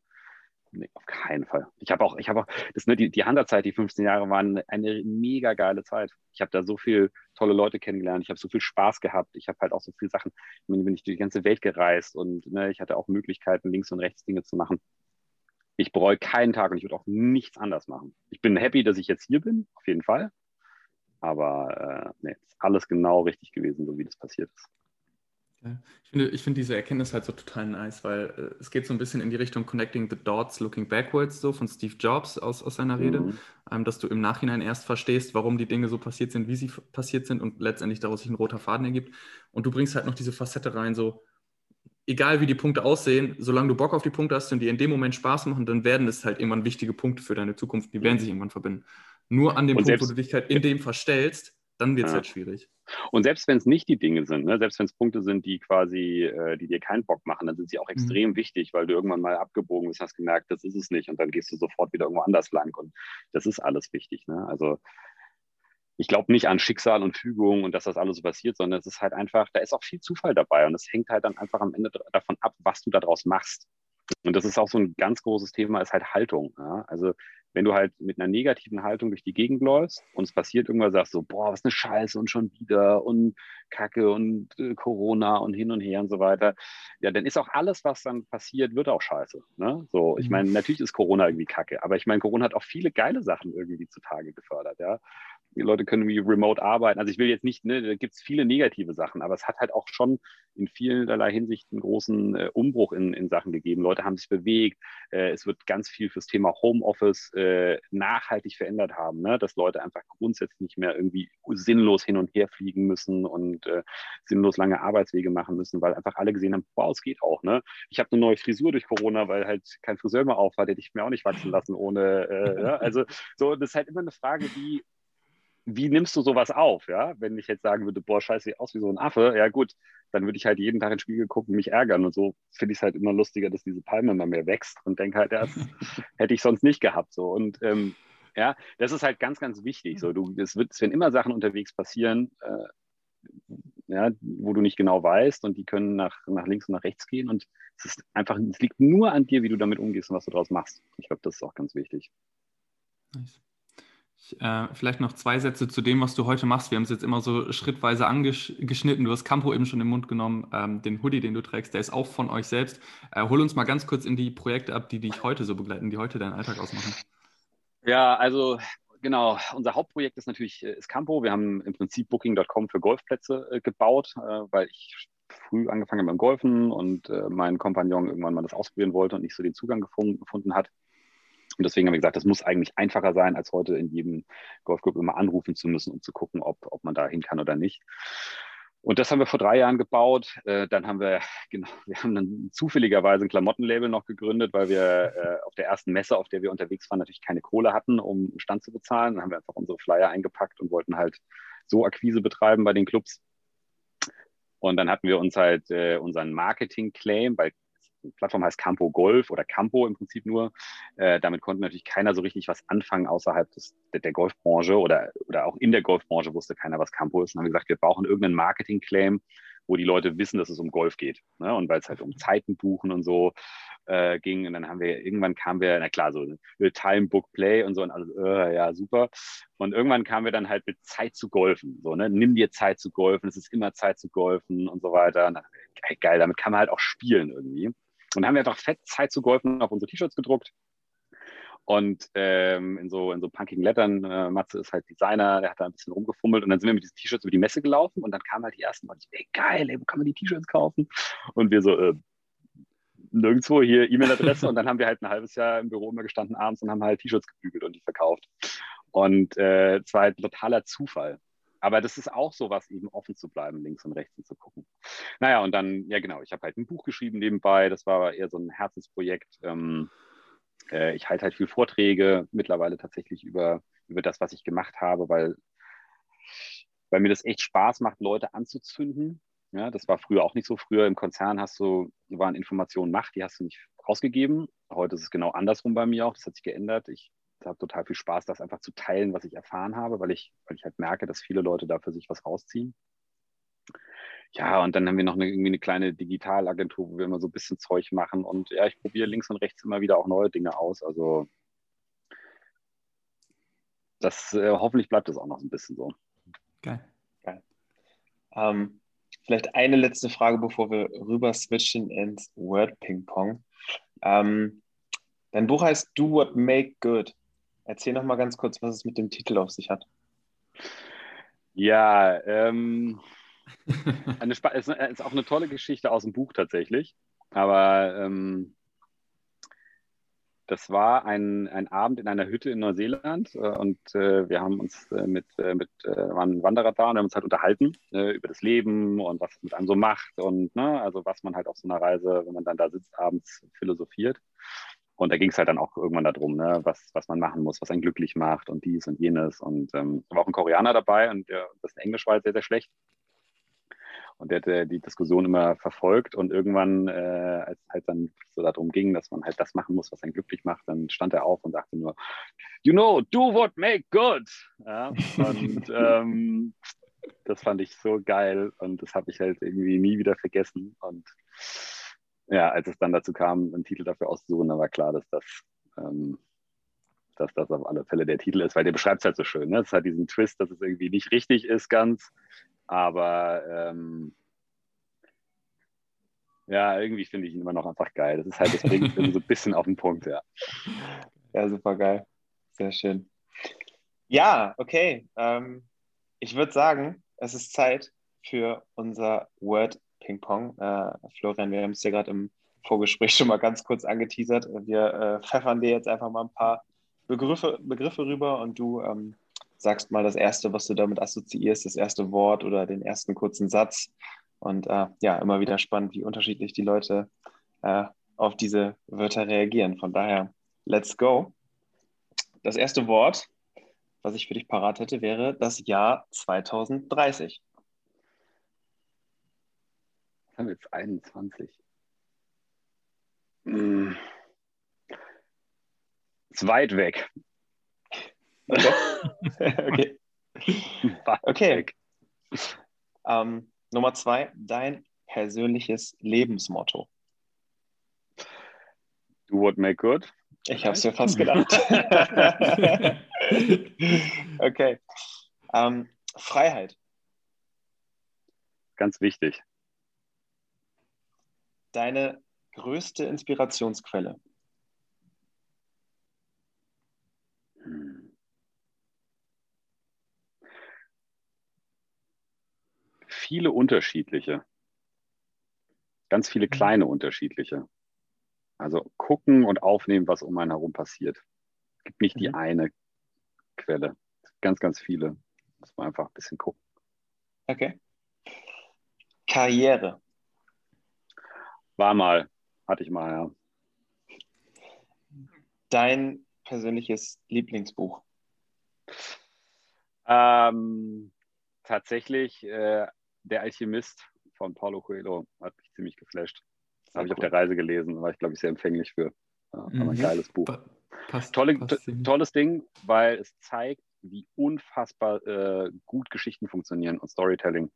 Nee, auf keinen Fall. Ich habe auch, ich habe auch, das, ne, die, die Hansa-Zeit, die 15 Jahre waren eine mega geile Zeit. Ich habe da so viele tolle Leute kennengelernt, ich habe so viel Spaß gehabt, ich habe halt auch so viele Sachen, ich bin ich durch die ganze Welt gereist und ne, ich hatte auch Möglichkeiten, links und rechts Dinge zu machen. Ich bereue keinen Tag und ich würde auch nichts anders machen. Ich bin happy, dass ich jetzt hier bin, auf jeden Fall. Aber äh, nee, ist alles genau richtig gewesen, so wie das passiert ist. Ich finde, ich finde diese Erkenntnis halt so total nice, weil äh, es geht so ein bisschen in die Richtung Connecting the Dots, Looking Backwards, so von Steve Jobs aus, aus seiner Rede, mhm. ähm, dass du im Nachhinein erst verstehst, warum die Dinge so passiert sind, wie sie passiert sind und letztendlich daraus sich ein roter Faden ergibt. Und du bringst halt noch diese Facette rein, so egal wie die Punkte aussehen, solange du Bock auf die Punkte hast und die in dem Moment Spaß machen, dann werden es halt irgendwann wichtige Punkte für deine Zukunft, die werden sich irgendwann verbinden. Nur an dem und Punkt, wo du dich halt in dem verstellst, dann wird es ja. halt schwierig. Und selbst wenn es nicht die Dinge sind, ne, selbst wenn es Punkte sind, die quasi, äh, die dir keinen Bock machen, dann sind sie auch mhm. extrem mhm. wichtig, weil du irgendwann mal abgebogen bist, hast gemerkt, das ist es nicht und dann gehst du sofort wieder irgendwo anders lang und das ist alles wichtig. Ne? Also ich glaube nicht an Schicksal und Fügung und dass das alles so passiert, sondern es ist halt einfach, da ist auch viel Zufall dabei und es hängt halt dann einfach am Ende davon ab, was du daraus machst. Und das ist auch so ein ganz großes Thema, ist halt Haltung. Ja? Also wenn du halt mit einer negativen Haltung durch die Gegend läufst und es passiert irgendwann, sagst so, boah, was eine Scheiße und schon wieder und Kacke und äh, Corona und hin und her und so weiter, ja, dann ist auch alles, was dann passiert, wird auch scheiße. Ne? So, ich mhm. meine, natürlich ist Corona irgendwie Kacke, aber ich meine, Corona hat auch viele geile Sachen irgendwie zutage gefördert, ja die Leute können wie remote arbeiten. Also ich will jetzt nicht, ne, da gibt es viele negative Sachen, aber es hat halt auch schon in vielerlei Hinsicht einen großen äh, Umbruch in, in Sachen gegeben. Leute haben sich bewegt. Äh, es wird ganz viel fürs Thema Homeoffice äh, nachhaltig verändert haben, ne? dass Leute einfach grundsätzlich nicht mehr irgendwie sinnlos hin und her fliegen müssen und äh, sinnlos lange Arbeitswege machen müssen, weil einfach alle gesehen haben, wow, es geht auch. Ne? Ich habe eine neue Frisur durch Corona, weil halt kein Friseur mehr auf war, hätte ich mir auch nicht wachsen lassen ohne, äh, ja? also so, das ist halt immer eine Frage, wie wie nimmst du sowas auf? Ja, wenn ich jetzt sagen würde, boah, scheiße, sieht aus wie so ein Affe, ja gut, dann würde ich halt jeden Tag in den Spiegel gucken, mich ärgern und so finde ich es halt immer lustiger, dass diese Palme immer mehr wächst und denke halt, ja, hätte ich sonst nicht gehabt so und ähm, ja, das ist halt ganz, ganz wichtig. So, du, es, wird, es werden immer Sachen unterwegs passieren, äh, ja, wo du nicht genau weißt und die können nach, nach links und nach rechts gehen und es ist einfach, es liegt nur an dir, wie du damit umgehst und was du daraus machst. Ich glaube, das ist auch ganz wichtig. Nice. Äh, vielleicht noch zwei Sätze zu dem, was du heute machst. Wir haben es jetzt immer so schrittweise angeschnitten. Du hast Campo eben schon im Mund genommen. Ähm, den Hoodie, den du trägst, der ist auch von euch selbst. Äh, hol uns mal ganz kurz in die Projekte ab, die dich heute so begleiten, die heute deinen Alltag ausmachen. Ja, also genau. Unser Hauptprojekt ist natürlich äh, ist Campo. Wir haben im Prinzip Booking.com für Golfplätze äh, gebaut, äh, weil ich früh angefangen habe beim Golfen und äh, mein Kompagnon irgendwann mal das ausprobieren wollte und nicht so den Zugang gefunden hat. Und deswegen haben wir gesagt, das muss eigentlich einfacher sein, als heute in jedem Golfclub immer anrufen zu müssen, um zu gucken, ob, ob man da hin kann oder nicht. Und das haben wir vor drei Jahren gebaut. Äh, dann haben wir, genau, wir haben dann zufälligerweise ein Klamottenlabel noch gegründet, weil wir äh, auf der ersten Messe, auf der wir unterwegs waren, natürlich keine Kohle hatten, um einen Stand zu bezahlen. Dann haben wir einfach unsere Flyer eingepackt und wollten halt so Akquise betreiben bei den Clubs. Und dann hatten wir uns halt äh, unseren Marketing-Claim, weil Plattform heißt Campo Golf oder Campo im Prinzip nur. Äh, damit konnte natürlich keiner so richtig was anfangen außerhalb des, der, Golfbranche oder, oder auch in der Golfbranche wusste keiner, was Campo ist. Und haben gesagt, wir brauchen irgendeinen Marketing-Claim, wo die Leute wissen, dass es um Golf geht. Ne? Und weil es halt um Zeiten buchen und so äh, ging. Und dann haben wir, irgendwann kamen wir, na klar, so Time, Book, Play und so und alles, äh, ja, super. Und irgendwann kamen wir dann halt mit Zeit zu golfen. So, ne? Nimm dir Zeit zu golfen, es ist immer Zeit zu golfen und so weiter. Und dann, geil, damit kann man halt auch spielen irgendwie. Und haben wir einfach fett Zeit zu golfen auf unsere T-Shirts gedruckt. Und ähm, in, so, in so punkigen Lettern, äh, Matze ist halt Designer, der hat da ein bisschen rumgefummelt und dann sind wir mit diesen T-Shirts über die Messe gelaufen und dann kamen halt die ersten Leute, ey geil, ey, wo kann man die T-Shirts kaufen? Und wir so, äh, nirgendwo hier E-Mail-Adresse und dann haben wir halt ein halbes Jahr im Büro immer gestanden abends und haben halt T-Shirts gebügelt und die verkauft. Und äh, es war halt totaler Zufall. Aber das ist auch so was, eben offen zu bleiben, links und rechts zu gucken. Naja, und dann, ja genau, ich habe halt ein Buch geschrieben nebenbei. Das war eher so ein Herzensprojekt. Ähm, äh, ich halte halt viel Vorträge mittlerweile tatsächlich über, über das, was ich gemacht habe, weil, weil mir das echt Spaß macht, Leute anzuzünden. Ja, das war früher auch nicht so. Früher im Konzern hast du, waren Informationen Macht, die hast du nicht rausgegeben. Heute ist es genau andersrum bei mir auch. Das hat sich geändert. Ich habe total viel Spaß, das einfach zu teilen, was ich erfahren habe, weil ich, weil ich halt merke, dass viele Leute da für sich was rausziehen. Ja, und dann haben wir noch eine, irgendwie eine kleine Digitalagentur, wo wir immer so ein bisschen Zeug machen. Und ja, ich probiere links und rechts immer wieder auch neue Dinge aus. Also das äh, hoffentlich bleibt es auch noch ein bisschen so. Geil. Geil. Ähm, vielleicht eine letzte Frage, bevor wir rüber switchen ins Word Ping Pong. Ähm, dein Buch heißt Do What Make Good. Erzähl noch mal ganz kurz, was es mit dem Titel auf sich hat. Ja, ähm, eine, ist, ist auch eine tolle Geschichte aus dem Buch tatsächlich. Aber ähm, das war ein, ein Abend in einer Hütte in Neuseeland äh, und äh, wir haben uns äh, mit, äh, mit äh, waren Wanderer da und haben uns halt unterhalten äh, über das Leben und was es mit einem so macht und ne, also was man halt auf so einer Reise, wenn man dann da sitzt, abends philosophiert. Und da ging es halt dann auch irgendwann darum, ne, was, was man machen muss, was einen glücklich macht und dies und jenes. Und ähm, da war auch ein Koreaner dabei und der, das Englisch war halt sehr, sehr schlecht. Und der hat die Diskussion immer verfolgt und irgendwann, äh, als es halt dann so darum ging, dass man halt das machen muss, was einen glücklich macht, dann stand er auf und sagte nur, you know, do what make good. Ja, und ähm, das fand ich so geil und das habe ich halt irgendwie nie wieder vergessen. Und ja, als es dann dazu kam, einen Titel dafür auszusuchen, dann war klar, dass das, ähm, dass das auf alle Fälle der Titel ist, weil der beschreibt es halt so schön. Ne? Es hat diesen Twist, dass es irgendwie nicht richtig ist ganz, aber ähm, ja, irgendwie finde ich ihn immer noch einfach geil. Das ist halt, bringt so ein bisschen auf den Punkt, ja. Ja, super geil. Sehr schön. Ja, okay. Ähm, ich würde sagen, es ist Zeit für unser Word Ping Pong. Äh, Florian, wir haben es ja gerade im Vorgespräch schon mal ganz kurz angeteasert. Wir äh, pfeffern dir jetzt einfach mal ein paar Begriffe, Begriffe rüber und du ähm, sagst mal das erste, was du damit assoziierst, das erste Wort oder den ersten kurzen Satz. Und äh, ja, immer wieder spannend, wie unterschiedlich die Leute äh, auf diese Wörter reagieren. Von daher, let's go. Das erste Wort, was ich für dich parat hätte, wäre das Jahr 2030. Was haben wir jetzt 21? Hm. Ist weit weg. okay. okay. Ähm, Nummer zwei, dein persönliches Lebensmotto. Do what make good. Ich habe es mir fast gedacht. okay. Ähm, Freiheit. Ganz wichtig. Deine größte Inspirationsquelle. viele unterschiedliche. Ganz viele mhm. kleine unterschiedliche. Also gucken und aufnehmen, was um einen herum passiert. Es gibt nicht mhm. die eine Quelle. Ganz, ganz viele. Muss man einfach ein bisschen gucken. Okay. Karriere. War mal, hatte ich mal, ja. Dein persönliches Lieblingsbuch? Ähm, tatsächlich äh, der Alchemist von Paulo Coelho hat mich ziemlich geflasht. Habe ich auf der Reise gelesen, war ich, glaube ich, sehr empfänglich für. Ja, mhm. ein geiles Buch. passt, Tolle, passt tolles Ding, weil es zeigt, wie unfassbar äh, gut Geschichten funktionieren und Storytelling.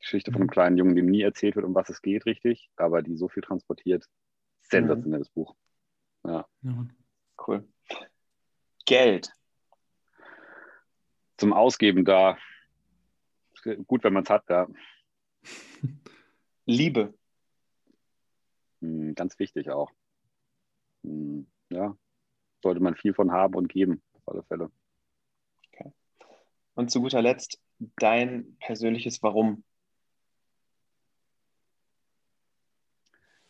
Geschichte von einem kleinen Jungen, dem nie erzählt wird, um was es geht, richtig, aber die so viel transportiert. Sensationelles mhm. Buch. Ja. ja. Cool. Geld. Zum Ausgeben da gut, wenn man es hat, ja. Liebe. Hm, ganz wichtig auch. Hm, ja, sollte man viel von haben und geben, auf alle Fälle. Okay. Und zu guter Letzt dein persönliches Warum.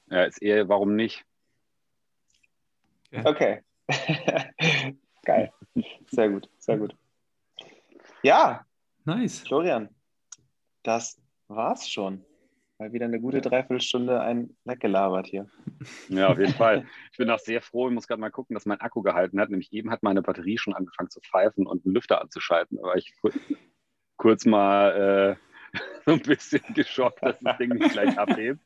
Ja, ist eher warum nicht. Okay. Geil. Sehr gut, sehr gut. Ja. Nice. Florian, das war's schon. Mal wieder eine gute Dreiviertelstunde ein weggelabert hier. Ja, auf jeden Fall. Ich bin auch sehr froh. Ich muss gerade mal gucken, dass mein Akku gehalten hat. Nämlich eben hat meine Batterie schon angefangen zu pfeifen und einen Lüfter anzuschalten. Aber ich kurz mal äh, so ein bisschen geschockt, dass das Ding nicht gleich abhebt.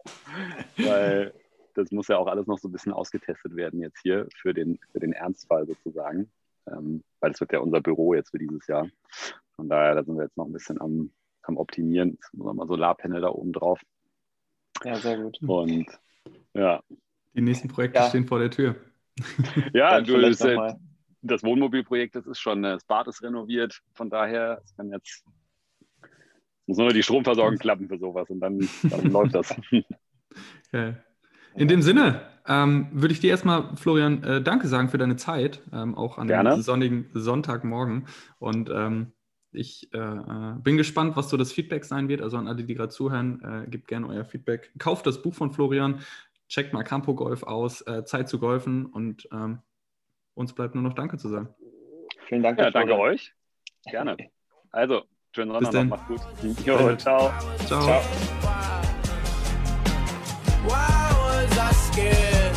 Weil das muss ja auch alles noch so ein bisschen ausgetestet werden jetzt hier für den, für den Ernstfall sozusagen. Ähm, weil das wird ja unser Büro jetzt für dieses Jahr. Von daher, da sind wir jetzt noch ein bisschen am am Optimieren. Mal Solarpanel da oben drauf. Ja, sehr gut. Und ja. Die nächsten Projekte ja. stehen vor der Tür. Ja, du, das, äh, das Wohnmobilprojekt, das ist schon, äh, das Bad ist renoviert. Von daher, es kann jetzt muss nur die Stromversorgung klappen für sowas und dann, dann läuft das. Okay. In dem Sinne ähm, würde ich dir erstmal, Florian, äh, Danke sagen für deine Zeit, ähm, auch an Gerne. dem sonnigen Sonntagmorgen. Und ähm, ich äh, äh, bin gespannt, was so das Feedback sein wird. Also an alle, die gerade zuhören, äh, gebt gerne euer Feedback. Kauft das Buch von Florian. checkt mal Campo Golf aus, äh, Zeit zu golfen und ähm, uns bleibt nur noch Danke zu sagen. Vielen Dank. Ja, danke euch. Gerne. Also, Schönen Bis dann. Macht's gut. Jo, ciao. ciao. ciao. Why was I scared?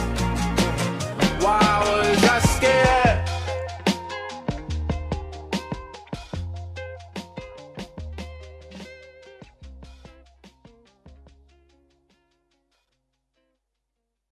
Why was I scared?